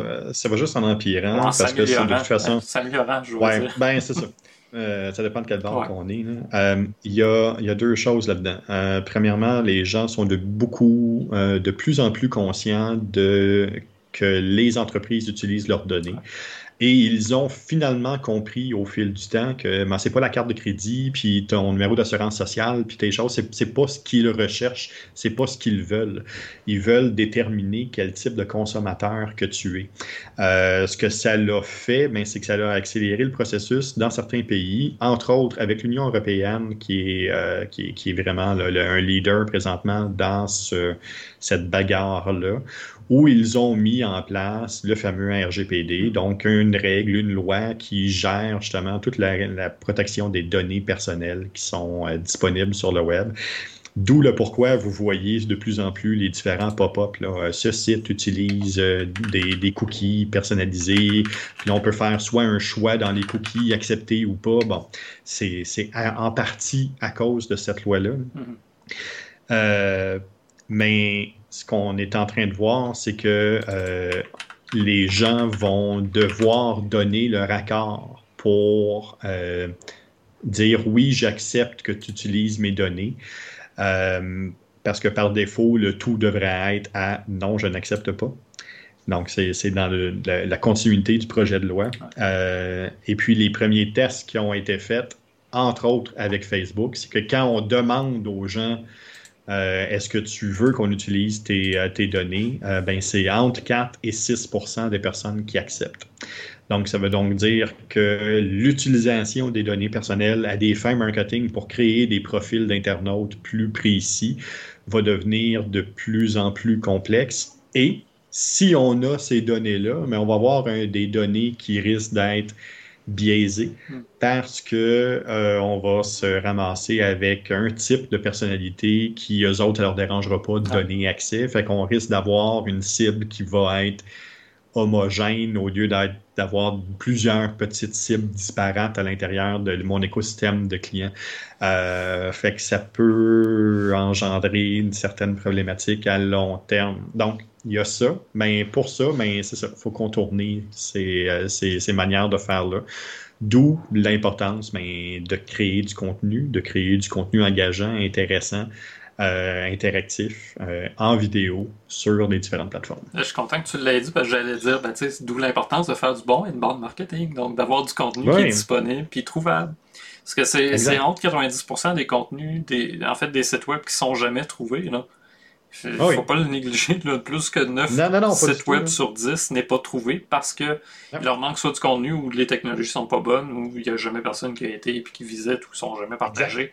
va juste en empirant parce que de toute façon. S'améliorant, je ouais, Ben, c'est ça. Euh, ça dépend de quelle bande on est. Euh, il y, a, y, a, deux choses là-dedans. premièrement, les gens sont de beaucoup, de plus en plus conscients de que les entreprises utilisent leurs données. Et ils ont finalement compris au fil du temps que ben, c'est pas la carte de crédit, puis ton numéro d'assurance sociale, puis tes choses, c'est pas ce qu'ils recherchent, c'est pas ce qu'ils veulent. Ils veulent déterminer quel type de consommateur que tu es. Euh, ce que ça l'a fait, ben, c'est que ça a accéléré le processus dans certains pays, entre autres avec l'Union européenne, qui est, euh, qui, vraiment un leader présentement dans ce, cette bagarre-là, où ils ont mis en place le fameux RGPD, donc une règle, une loi qui gère justement toute la, protection des données personnelles qui sont euh, disponibles sur le web. D'où le pourquoi vous voyez de plus en plus les différents pop-up. Euh, ce site utilise euh, des, cookies personnalisés. Puis on peut faire soit un choix dans les cookies, accepter ou pas. Bon, c'est en partie à cause de cette loi-là. Mm-hmm. mais ce qu'on est en train de voir, c'est que euh, les gens vont devoir donner leur accord pour euh, dire oui, j'accepte que tu utilises mes données. Euh, parce que par défaut, le tout devrait être à non, je n'accepte pas. Donc, c'est dans la, continuité du projet de loi. et puis, les premiers tests qui ont été faits, entre autres avec Facebook, c'est que quand on demande aux gens euh, est-ce que tu veux qu'on utilise tes, euh, données? Euh, ben, c'est entre 4 et 6% des personnes qui acceptent. Donc, ça veut donc dire que l'utilisation des données personnelles à des fins marketing pour créer des profils d'internautes plus précis va devenir de plus en plus complexe. Et si on a ces données-là, mais on va avoir des données qui risquent d'être biaisé hmm. parce que euh, on va se ramasser avec un type de personnalité qui, eux autres, ça leur dérangera pas de donner accès. Fait qu'on risque d'avoir une cible qui va être homogène au lieu d'avoir plusieurs petites cibles disparates à l'intérieur de mon écosystème de clients. Euh, fait que ça peut engendrer une certaine problématique à long terme. Donc, il y a ça. Mais pour ça, mais c'est ça. Il faut contourner ces, euh, ces, ces, manières de faire-là. D'où l'importance de créer du contenu, de créer du contenu engageant, intéressant, euh, interactif, euh, en vidéo sur les différentes plateformes. Je suis content que tu l'aies dit parce que j'allais dire, ben, d'où l'importance de faire du bon et inbound marketing, donc d'avoir du contenu qui est disponible puis trouvable. Parce que c'est entre 90% des contenus, des, en fait, des sites web qui sont jamais trouvés. Là. Il ne ah faut pas le négliger. Plus que 9 sites web sur 10 n'est pas trouvé parce que il leur manque soit du contenu ou les technologies sont pas bonnes ou il n'y a jamais personne qui a été et qui visite ou sont jamais partagés.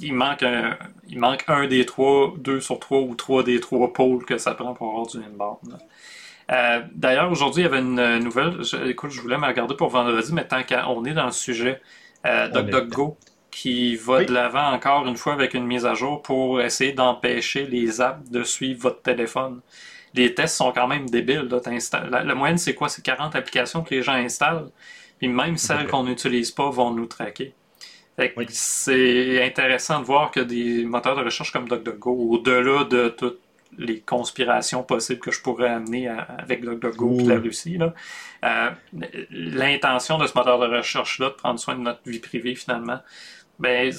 Il manque, un, il manque un des trois, deux sur trois ou trois des trois pôles que ça prend pour avoir du inbound. Euh, D'ailleurs, aujourd'hui, il y avait une nouvelle. écoute, je voulais me regarder pour vendredi, mais tant qu'on est dans le sujet, euh, DuckDuckGo qui va de l'avant encore une fois avec une mise à jour pour essayer d'empêcher les apps de suivre votre téléphone. Les tests sont quand même débiles. La, la, moyenne, c'est quoi? C'est 40 applications que les gens installent. Puis même celles qu'on n'utilise pas vont nous traquer. C'est intéressant de voir que des moteurs de recherche comme DuckDuckGo, au-delà de toutes les conspirations possibles que je pourrais amener avec DuckDuckGo et la Russie, euh, l'intention de ce moteur de recherche-là de prendre soin de notre vie privée finalement, ben,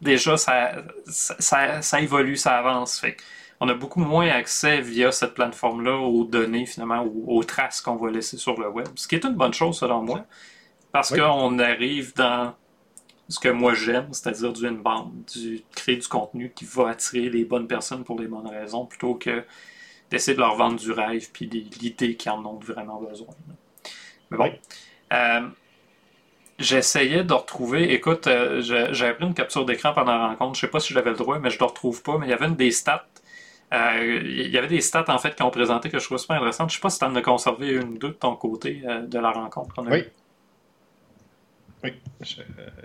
déjà ça, ça, évolue, ça avance. Fait on a beaucoup moins accès via cette plateforme-là aux données finalement, aux, aux traces qu'on va laisser sur le web. Ce qui est une bonne chose selon moi, parce qu'on arrive dans ce que moi j'aime, c'est-à-dire du inbound, du créer du contenu qui va attirer les bonnes personnes pour les bonnes raisons, plutôt que d'essayer de leur vendre du rêve puis l'idée qu'ils en ont vraiment besoin. Mais bon. Euh, j'essayais de retrouver, écoute, euh, j'avais pris une capture d'écran pendant la rencontre, je sais pas si j'avais le droit, mais je ne le retrouve pas, mais il y avait une des stats. Euh, il y avait des stats en fait qui ont présenté que je trouvais super intéressantes. Je sais pas si tu en as conservé une ou deux de ton côté de la rencontre qu'on a oui. Oui,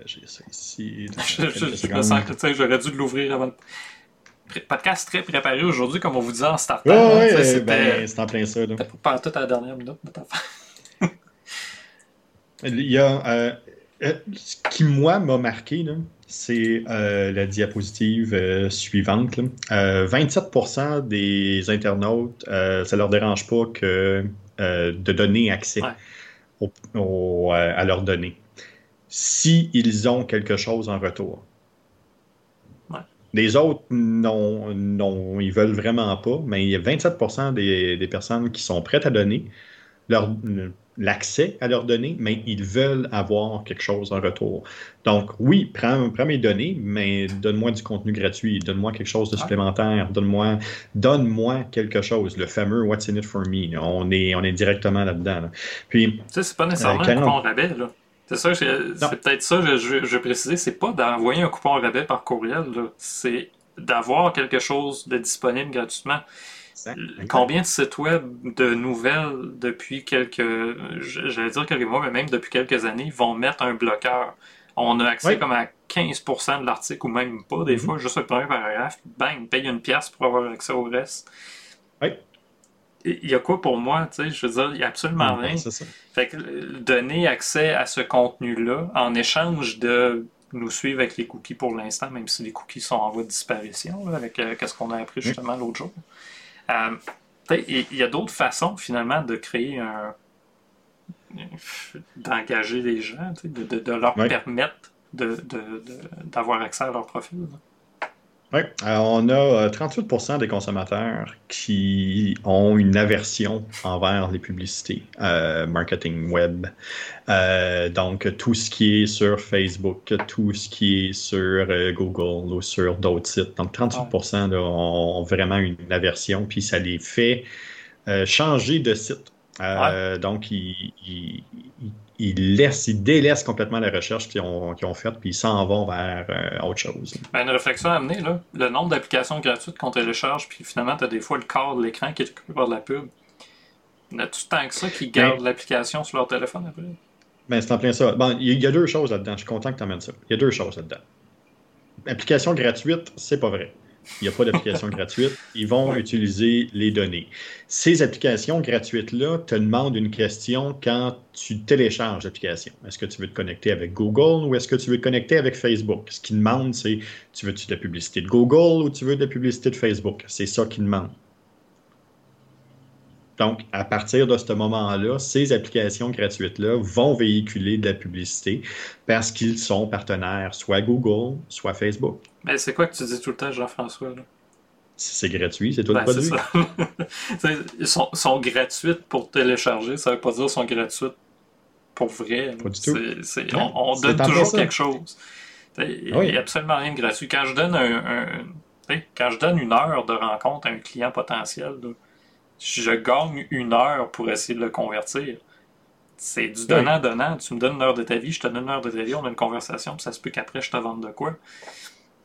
j'ai ça ici. je, je, me sens que j'aurais dû l'ouvrir avant. Le podcast très préparé aujourd'hui, comme on vous disait en startant. Oh, oui, c'était ben, en plein ça. Pas tout à la dernière minute, Il y a. Euh, euh, ce qui, moi, m'a marqué, c'est euh, la diapositive suivante. 27% des internautes, ça leur dérange pas que, de donner accès à leurs données s'ils ils ont quelque chose en retour. Les autres, non, non, ils veulent vraiment pas, mais il y a 27% des, des, personnes qui sont prêtes à donner l'accès à leurs données, mais ils veulent avoir quelque chose en retour. Donc, oui, prends, prends mes données, mais donne-moi du contenu gratuit, donne-moi quelque chose de supplémentaire, donne-moi quelque chose, le fameux What's in it for me. On est, on est directement là-dedans. Puis, ça, c'est pas nécessairement euh, un rabais, là. C'est ça, c'est peut-être ça, je, je, je vais préciser, c'est pas d'envoyer un coupon rabais par courriel, c'est d'avoir quelque chose de disponible gratuitement. Combien de sites web de nouvelles depuis quelques, j'allais dire quelques mois, mais même depuis quelques années, vont mettre un bloqueur? On a accès comme à 15% de l'article ou même pas, des mm-hmm. fois, juste le premier paragraphe, bang, paye une pièce pour avoir accès au reste. Oui il y a quoi pour moi, tu sais, je veux dire, il n'y a absolument rien. Fait que donner accès à ce contenu-là en échange de nous suivre avec les cookies pour l'instant, même si les cookies sont en voie de disparition, avec euh, ce qu'on a appris justement l'autre jour. Euh, il y a d'autres façons finalement de créer un d'engager les gens, de, de, leur permettre d'avoir accès à leur profil. Oui, euh, on a 38% euh, des consommateurs qui ont une aversion envers les publicités euh, marketing web. donc, tout ce qui est sur Facebook, tout ce qui est sur Google ou sur d'autres sites. Donc, 38% ont vraiment une aversion, puis ça les fait changer de site. Donc, ils, laissent, ils délaissent complètement la recherche qu'ils ont, ont faite, puis ils s'en vont vers euh, autre chose. Ben, une réflexion à amener, là. le nombre d'applications gratuites qu'on télécharge, puis finalement, tu as des fois le corps de l'écran qui est occupé par de la pub. Y a-tu tant que ça qui gardent ben- l'application sur leur téléphone après? Ben, c'est en plein ça. Bon, il y, a deux choses là-dedans. Je suis content que tu amènes ça. Il y a deux choses là-dedans. Application gratuite, c'est pas vrai. Il n'y a pas d'application gratuite. Ils vont utiliser les données. Ces applications gratuites-là te demandent une question quand tu télécharges l'application. Est-ce que tu veux te connecter avec Google ou est-ce que tu veux te connecter avec Facebook? Ce qu'ils demandent, c'est tu veux-tu de la publicité de Google ou tu veux de la publicité de Facebook? C'est ça qu'ils demandent. Donc, à partir de ce moment-là, ces applications gratuites-là vont véhiculer de la publicité parce qu'ils sont partenaires soit Google, soit Facebook. Mais c'est quoi que tu dis tout le temps, Jean-François? C'est gratuit, c'est tout le produit. ils sont, sont, gratuites pour télécharger, ça ne veut pas dire qu'ils sont gratuites pour vrai. Pas du tout. on, donne toujours quelque chose. Il n'y a absolument rien de gratuit. Quand je donne un, quand je donne une heure de rencontre à un client potentiel, je gagne une heure pour essayer de le convertir. C'est du donnant-donnant. Tu me donnes une heure de ta vie, je te donne une heure de ta vie, on a une conversation, puis ça se peut qu'après je te vende de quoi.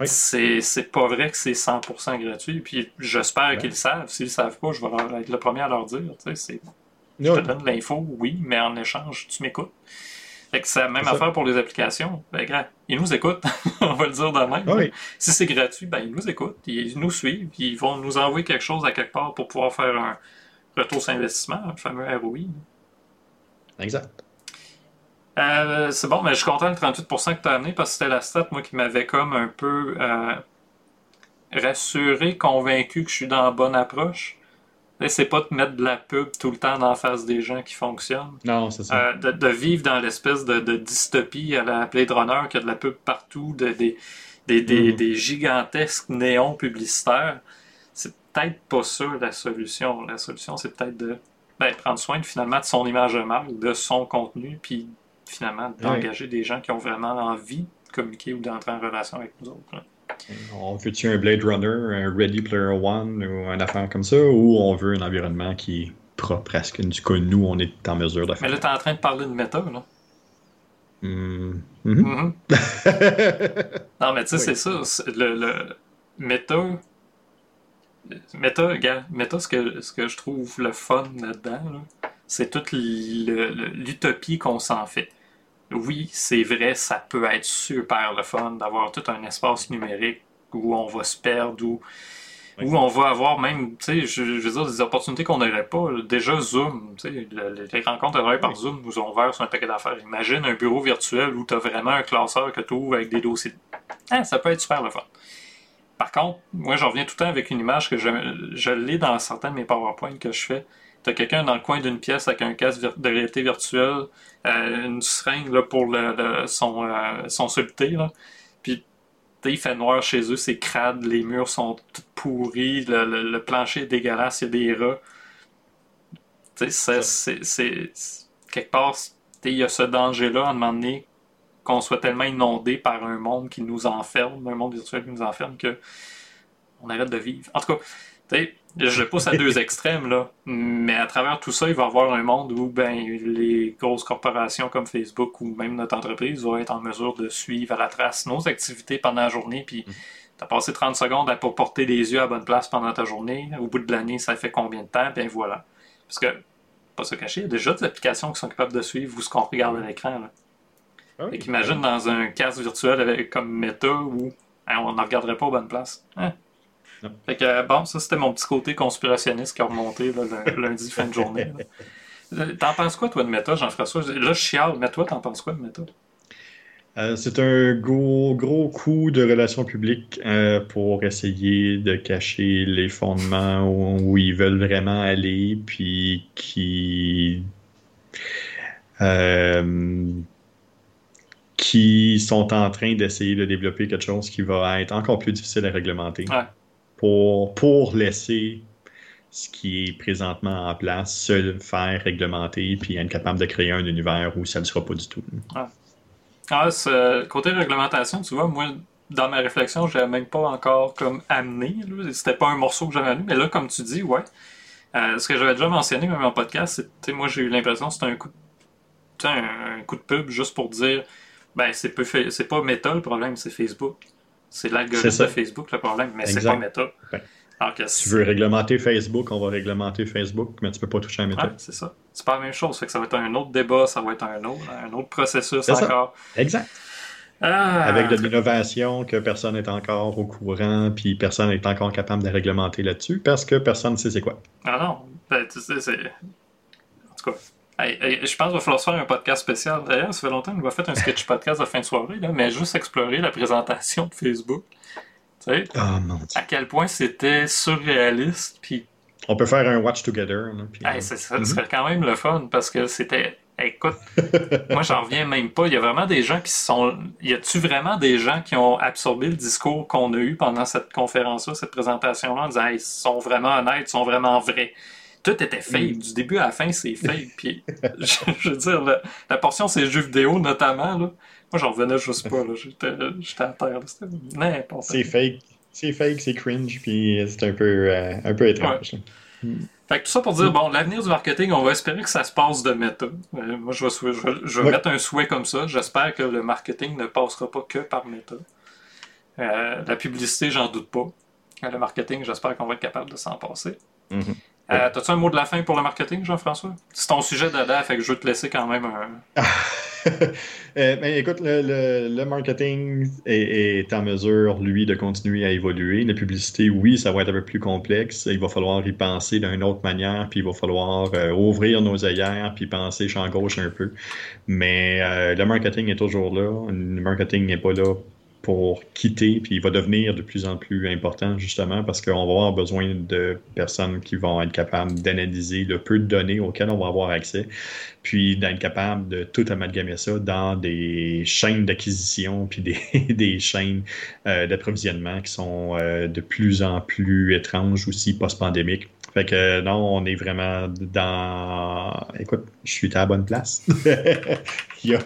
C'est pas vrai que c'est 100% gratuit. Puis j'espère qu'ils le savent. S'ils le savent pas, je vais être le premier à leur dire. Je te donne l'info, oui, mais en échange, tu m'écoutes. Fait que c'est la même ça. affaire pour les applications. Ben, ils nous écoutent, on va le dire de même. Oui. Si c'est gratuit, ben, ils nous écoutent, ils nous suivent, puis ils vont nous envoyer quelque chose à quelque part pour pouvoir faire un retour sur investissement, le fameux ROI. Exact. Euh, c'est bon, mais je suis content le 38% que tu as amené parce que c'était la stat, moi, qui m'avait comme un peu euh, rassuré, convaincu que je suis dans la bonne approche. C'est pas de mettre de la pub tout le temps la face des gens qui fonctionne. Non, c'est ça. Euh, de, de vivre dans l'espèce de, de dystopie à la Blade Runner, qu'il y a de la pub partout, de- des, des, des, Mhm. des gigantesques néons publicitaires. C'est peut-être pas ça la solution. La solution, c'est peut-être de ben, prendre soin finalement de son image de marque, de son contenu, puis finalement d'engager des gens qui ont vraiment envie de communiquer ou d'entrer en relation avec nous autres. là. On veut-tu un Blade Runner, un Ready Player One ou une affaire comme ça, ou on veut un environnement qui est propre à ce que du coup, nous, on est en mesure de Mais faire. là, tu es en train de parler de méta, là. Hmm. Mhm. Non, mais tu sais, Oui. c'est ça. Le, le méta. Méta, gars, méta, ce que, ce que je trouve le fun là-dedans, là, c'est toute l'utopie qu'on s'en fait. Oui, c'est vrai, ça peut être super le fun d'avoir tout un espace numérique où on va se perdre, où, Oui. où on va avoir même, tu sais, je, je veux dire, des opportunités qu'on n'aurait pas. Déjà, Zoom, tu sais, le- les rencontres à par Zoom nous ont ouvert sur un paquet d'affaires. Imagine un bureau virtuel où tu as vraiment un classeur que tu ouvres avec des dossiers. Ah, ça peut être super le fun. Par contre, moi, j'en reviens tout le temps avec une image que je, je l'ai dans certains de mes PowerPoint que je fais. Tu as quelqu'un dans le coin d'une pièce avec un casque de réalité virtuelle, une seringue là, pour le, le- son, euh, son soluté, là. Puis, il fait noir chez eux, c'est crade, les murs sont tout pourris, le, le- le plancher est dégueulasse, il y a des rats. Tu sais, c'est- quelque part, il y a ce danger-là à un moment donné qu'on soit tellement inondé par un monde qui nous enferme, un monde virtuel qui nous enferme, que on arrête de vivre. En tout cas, tu sais, je le pousse à deux extrêmes, là, mais à travers tout ça, il va y avoir un monde où ben, les grosses corporations comme Facebook ou même notre entreprise vont être en mesure de suivre à la trace nos activités pendant la journée, puis tu as passé 30 secondes à pas porter les yeux à la bonne place pendant ta journée, au bout de l'année, ça fait combien de temps, bien voilà. Parce que, pas se cacher, il y a déjà des applications qui sont capables de suivre où ce qu'on regarde à l'écran. là. Ah. Fait qu'imagine dans un casque virtuel avec, comme Meta où hein, on ne regarderait pas aux bonnes places. Hein? Fait que euh, bon, ça c'était mon petit côté conspirationniste qui a remonté là, lundi fin de journée. Euh, T'en penses quoi toi de Meta, Jean-François? Là je chiale, mais toi t'en penses quoi de Meta? Euh, c'est un gros, gros coup de relations publiques euh, pour essayer de cacher les fondements où, où ils veulent vraiment aller, puis qui euh, qui sont en train d'essayer de développer quelque chose qui va être encore plus difficile à réglementer Ouais. Pour, pour laisser ce qui est présentement en place se faire réglementer puis être capable de créer un univers où ça ne sera pas du tout. Ah, ce côté réglementation, tu vois, moi, dans ma réflexion, je même pas encore comme amené. C'était pas un morceau que j'avais amené, mais là, comme tu dis, ouais. Euh, ce que j'avais déjà mentionné même en podcast, c'est, moi, j'ai eu l'impression que c'était un coup, de, un, coup de pub juste pour dire, ben, c'est, pas Meta le problème, c'est Facebook. C'est l'algorithme de Facebook le problème, mais c'est pas Meta. Ouais. Alors que Si tu veux réglementer Facebook, on va réglementer Facebook, mais tu peux pas toucher à Meta. Ouais, c'est ça. C'est pas la même chose. Fait que ça va être un autre débat, ça va être un autre, un autre processus ça. encore. Exact. Ah! Avec de l'innovation que personne n'est encore au courant, puis personne n'est encore capable de réglementer là-dessus, parce que personne ne sait c'est quoi. Ah non, ben, tu sais, c'est. En tout cas, hey, hey, je pense qu'il va falloir faire un podcast spécial. D'ailleurs, ça fait longtemps qu'on va faire un sketch podcast de fin de soirée, là, mais juste explorer la présentation de Facebook. Tu sais, Oh mon dieu. à quel point c'était surréaliste, puis On peut faire un Watch Together. là, puis, hey, Mhm. serait quand même le fun parce que c'était. Écoute, moi j'en reviens même pas. Il y a vraiment des gens qui sont. Y a-tu vraiment des gens qui ont absorbé le discours qu'on a eu pendant cette conférence-là, cette présentation-là, en disant Hey, ils sont vraiment honnêtes, ils sont vraiment vrais? Tout était fake. Mm. Du début à la fin, c'est fake. Puis, je, je veux dire, la, la portion, c'est jeux vidéo notamment. Là. Moi, j'en revenais juste pas. là. J'étais j'étais à terre. C'était n'importe C'est fake. C'est fake, c'est cringe, puis c'est un peu, euh, un peu étrange. là. Fait que tout ça pour dire, bon, l'avenir du marketing, on va espérer que ça se passe de méta. Euh, moi, je vais, je vais, je vais Ouais. mettre un souhait comme ça. J'espère que le marketing ne passera pas que par méta. Euh, la publicité, j'en doute pas. Le marketing, j'espère qu'on va être capable de s'en passer. Mhm. Euh, T'as-tu un mot de la fin pour le marketing, Jean-François? C'est ton sujet d'Ada, fait que je veux te laisser quand même un. Euh, mais écoute, le, marketing est, en mesure, lui, de continuer à évoluer. La publicité, oui, ça va être un peu plus complexe. Il va falloir y penser d'une autre manière, puis il va falloir euh, ouvrir nos œillères, puis penser champ gauche un peu. Mais le marketing est toujours là. Le marketing n'est pas là pour quitter, puis il va devenir de plus en plus important justement parce qu'on va avoir besoin de personnes qui vont être capables d'analyser le peu de données auxquelles on va avoir accès, puis d'être capable de tout amalgamer ça dans des chaînes d'acquisition, puis des, chaînes euh, d'approvisionnement qui sont euh, de plus en plus étranges aussi post-pandémiques. Fait que non, on est vraiment dans. Écoute, je suis à la bonne place. il, y a,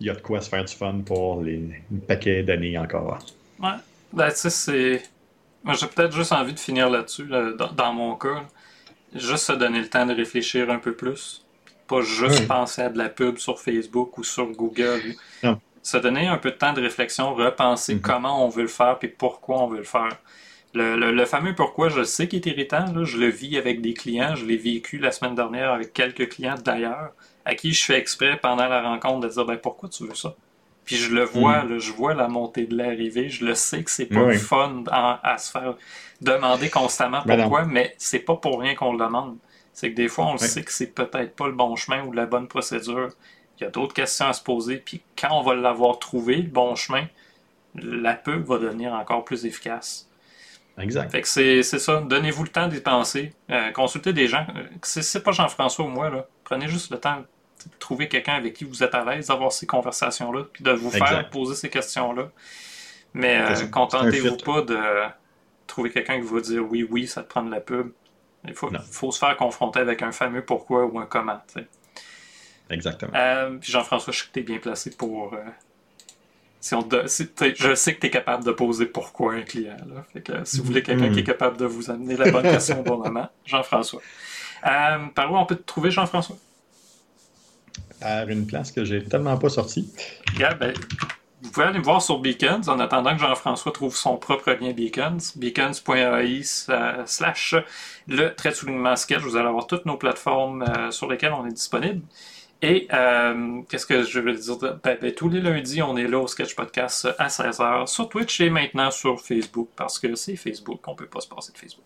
il, y a, de quoi se faire du fun pour les paquets d'années encore. Ouais. Ben, tu sais, c'est. Moi, j'ai peut-être juste envie de finir là-dessus, dans, mon cas. Juste se donner le temps de réfléchir un peu plus. Pas juste penser à de la pub sur Facebook ou sur Google. Se donner un peu de temps de réflexion, repenser mm-hmm. comment on veut le faire et pourquoi on veut le faire. Le, fameux pourquoi, je sais qu'il est irritant. je le vis avec des clients. Je l'ai vécu la semaine dernière avec quelques clients d'ailleurs, à qui je fais exprès pendant la rencontre de dire ben, pourquoi tu veux ça? Puis je le vois, mm. je vois la montée de l'arrivée. Je le sais que c'est pas fun à, se faire demander constamment ben pourquoi, mais c'est pas pour rien qu'on le demande. C'est que des fois, on le sait que c'est peut-être pas le bon chemin ou la bonne procédure. Il y a d'autres questions à se poser. Puis quand on va l'avoir trouvé, le bon chemin, la pub va devenir encore plus efficace. Exact. Fait que c'est ça. Donnez-vous le temps d'y penser. Euh, consultez des gens. Euh, c'est pas Jean-François ou moi, là. Prenez juste le temps de trouver quelqu'un avec qui vous êtes à l'aise d'avoir ces conversations-là, puis de vous faire poser ces questions-là. Mais euh, contentez-vous pas de trouver quelqu'un qui va dire oui, oui, ça te prend de la pub. Il faut, faut se faire confronter avec un fameux pourquoi ou un comment. Exactement. puis Jean-François, je sais que tu es bien placé pour si on je sais que tu es capable de poser pourquoi un client. si vous voulez quelqu'un qui est mm. capable de vous amener la bonne question au bon moment, Jean-François. Euh, par où on peut te trouver, Jean-François? Par une place que j'ai tellement pas sortie. Ben, vous pouvez aller me voir sur Beacons en attendant que Jean-François trouve son propre lien Beacons. Beacons.ai slash le trait de soulignement sketch. Vous allez avoir toutes nos plateformes euh, sur lesquelles on est disponible. Et euh, qu'est-ce que je veux dire? Ben, ben, tous les lundis, on est là au Sketch Podcast à 16h sur Twitch et maintenant sur Facebook parce que c'est Facebook, on ne peut pas se passer de Facebook.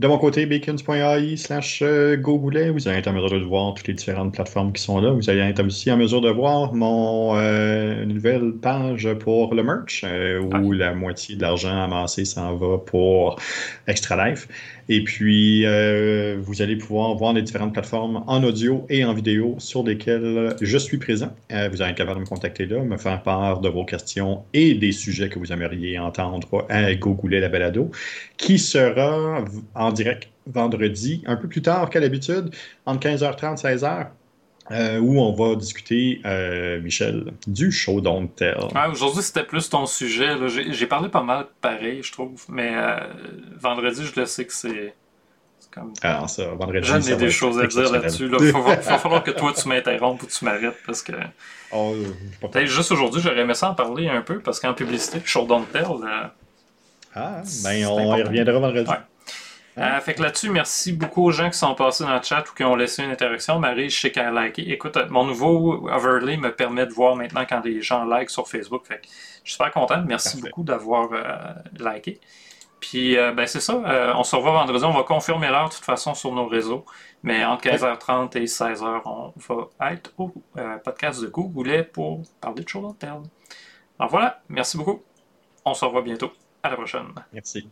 De mon côté, beacons.ai slash euh, gogoulet, vous allez être en mesure de voir toutes les différentes plateformes qui sont là. Vous allez être aussi en mesure de voir mon euh, nouvelle page pour le merch, euh, où la moitié de l'argent amassé s'en va pour Extra Life. Et puis, euh, vous allez pouvoir voir les différentes plateformes en audio et en vidéo sur lesquelles je suis présent. Euh, vous allez capable de me contacter là, me faire part de vos questions et des sujets que vous aimeriez entendre à Gogoulet la balado, qui sera en direct vendredi, un peu plus tard qu'à l'habitude, entre 15h30 et 16h. Euh, où on va discuter, euh, Michel, du show Don't Tell. Aujourd'hui, c'était plus ton sujet. J'ai parlé pas mal pareil, je trouve, mais euh, vendredi, je le sais que c'est. Comme... Alors, ça, vendredi. J'en ai des choses à dire là-dessus. Il va, falloir que toi, tu m'interrompes ou tu m'arrêtes parce que. Oh, Peut-être juste aujourd'hui, j'aurais aimé ça en parler un peu parce qu'en publicité, show Don't Tell. ah, ben on y reviendra vendredi. Euh, fait que là-dessus, merci beaucoup aux gens qui sont passés dans le chat ou qui ont laissé une interaction. Marie, je sais qu'elle a liké. Écoute, mon nouveau overlay me permet de voir maintenant quand les gens like sur Facebook. Fait que je suis super content. Merci beaucoup d'avoir euh, liké. Puis, euh, ben c'est ça. on se revoit vendredi. On va confirmer l'heure de toute façon sur nos réseaux. Mais entre 15h30 et 16h, on va être au podcast de Google pour parler de choses. Alors voilà. Merci beaucoup. On se revoit bientôt. À la prochaine. Merci.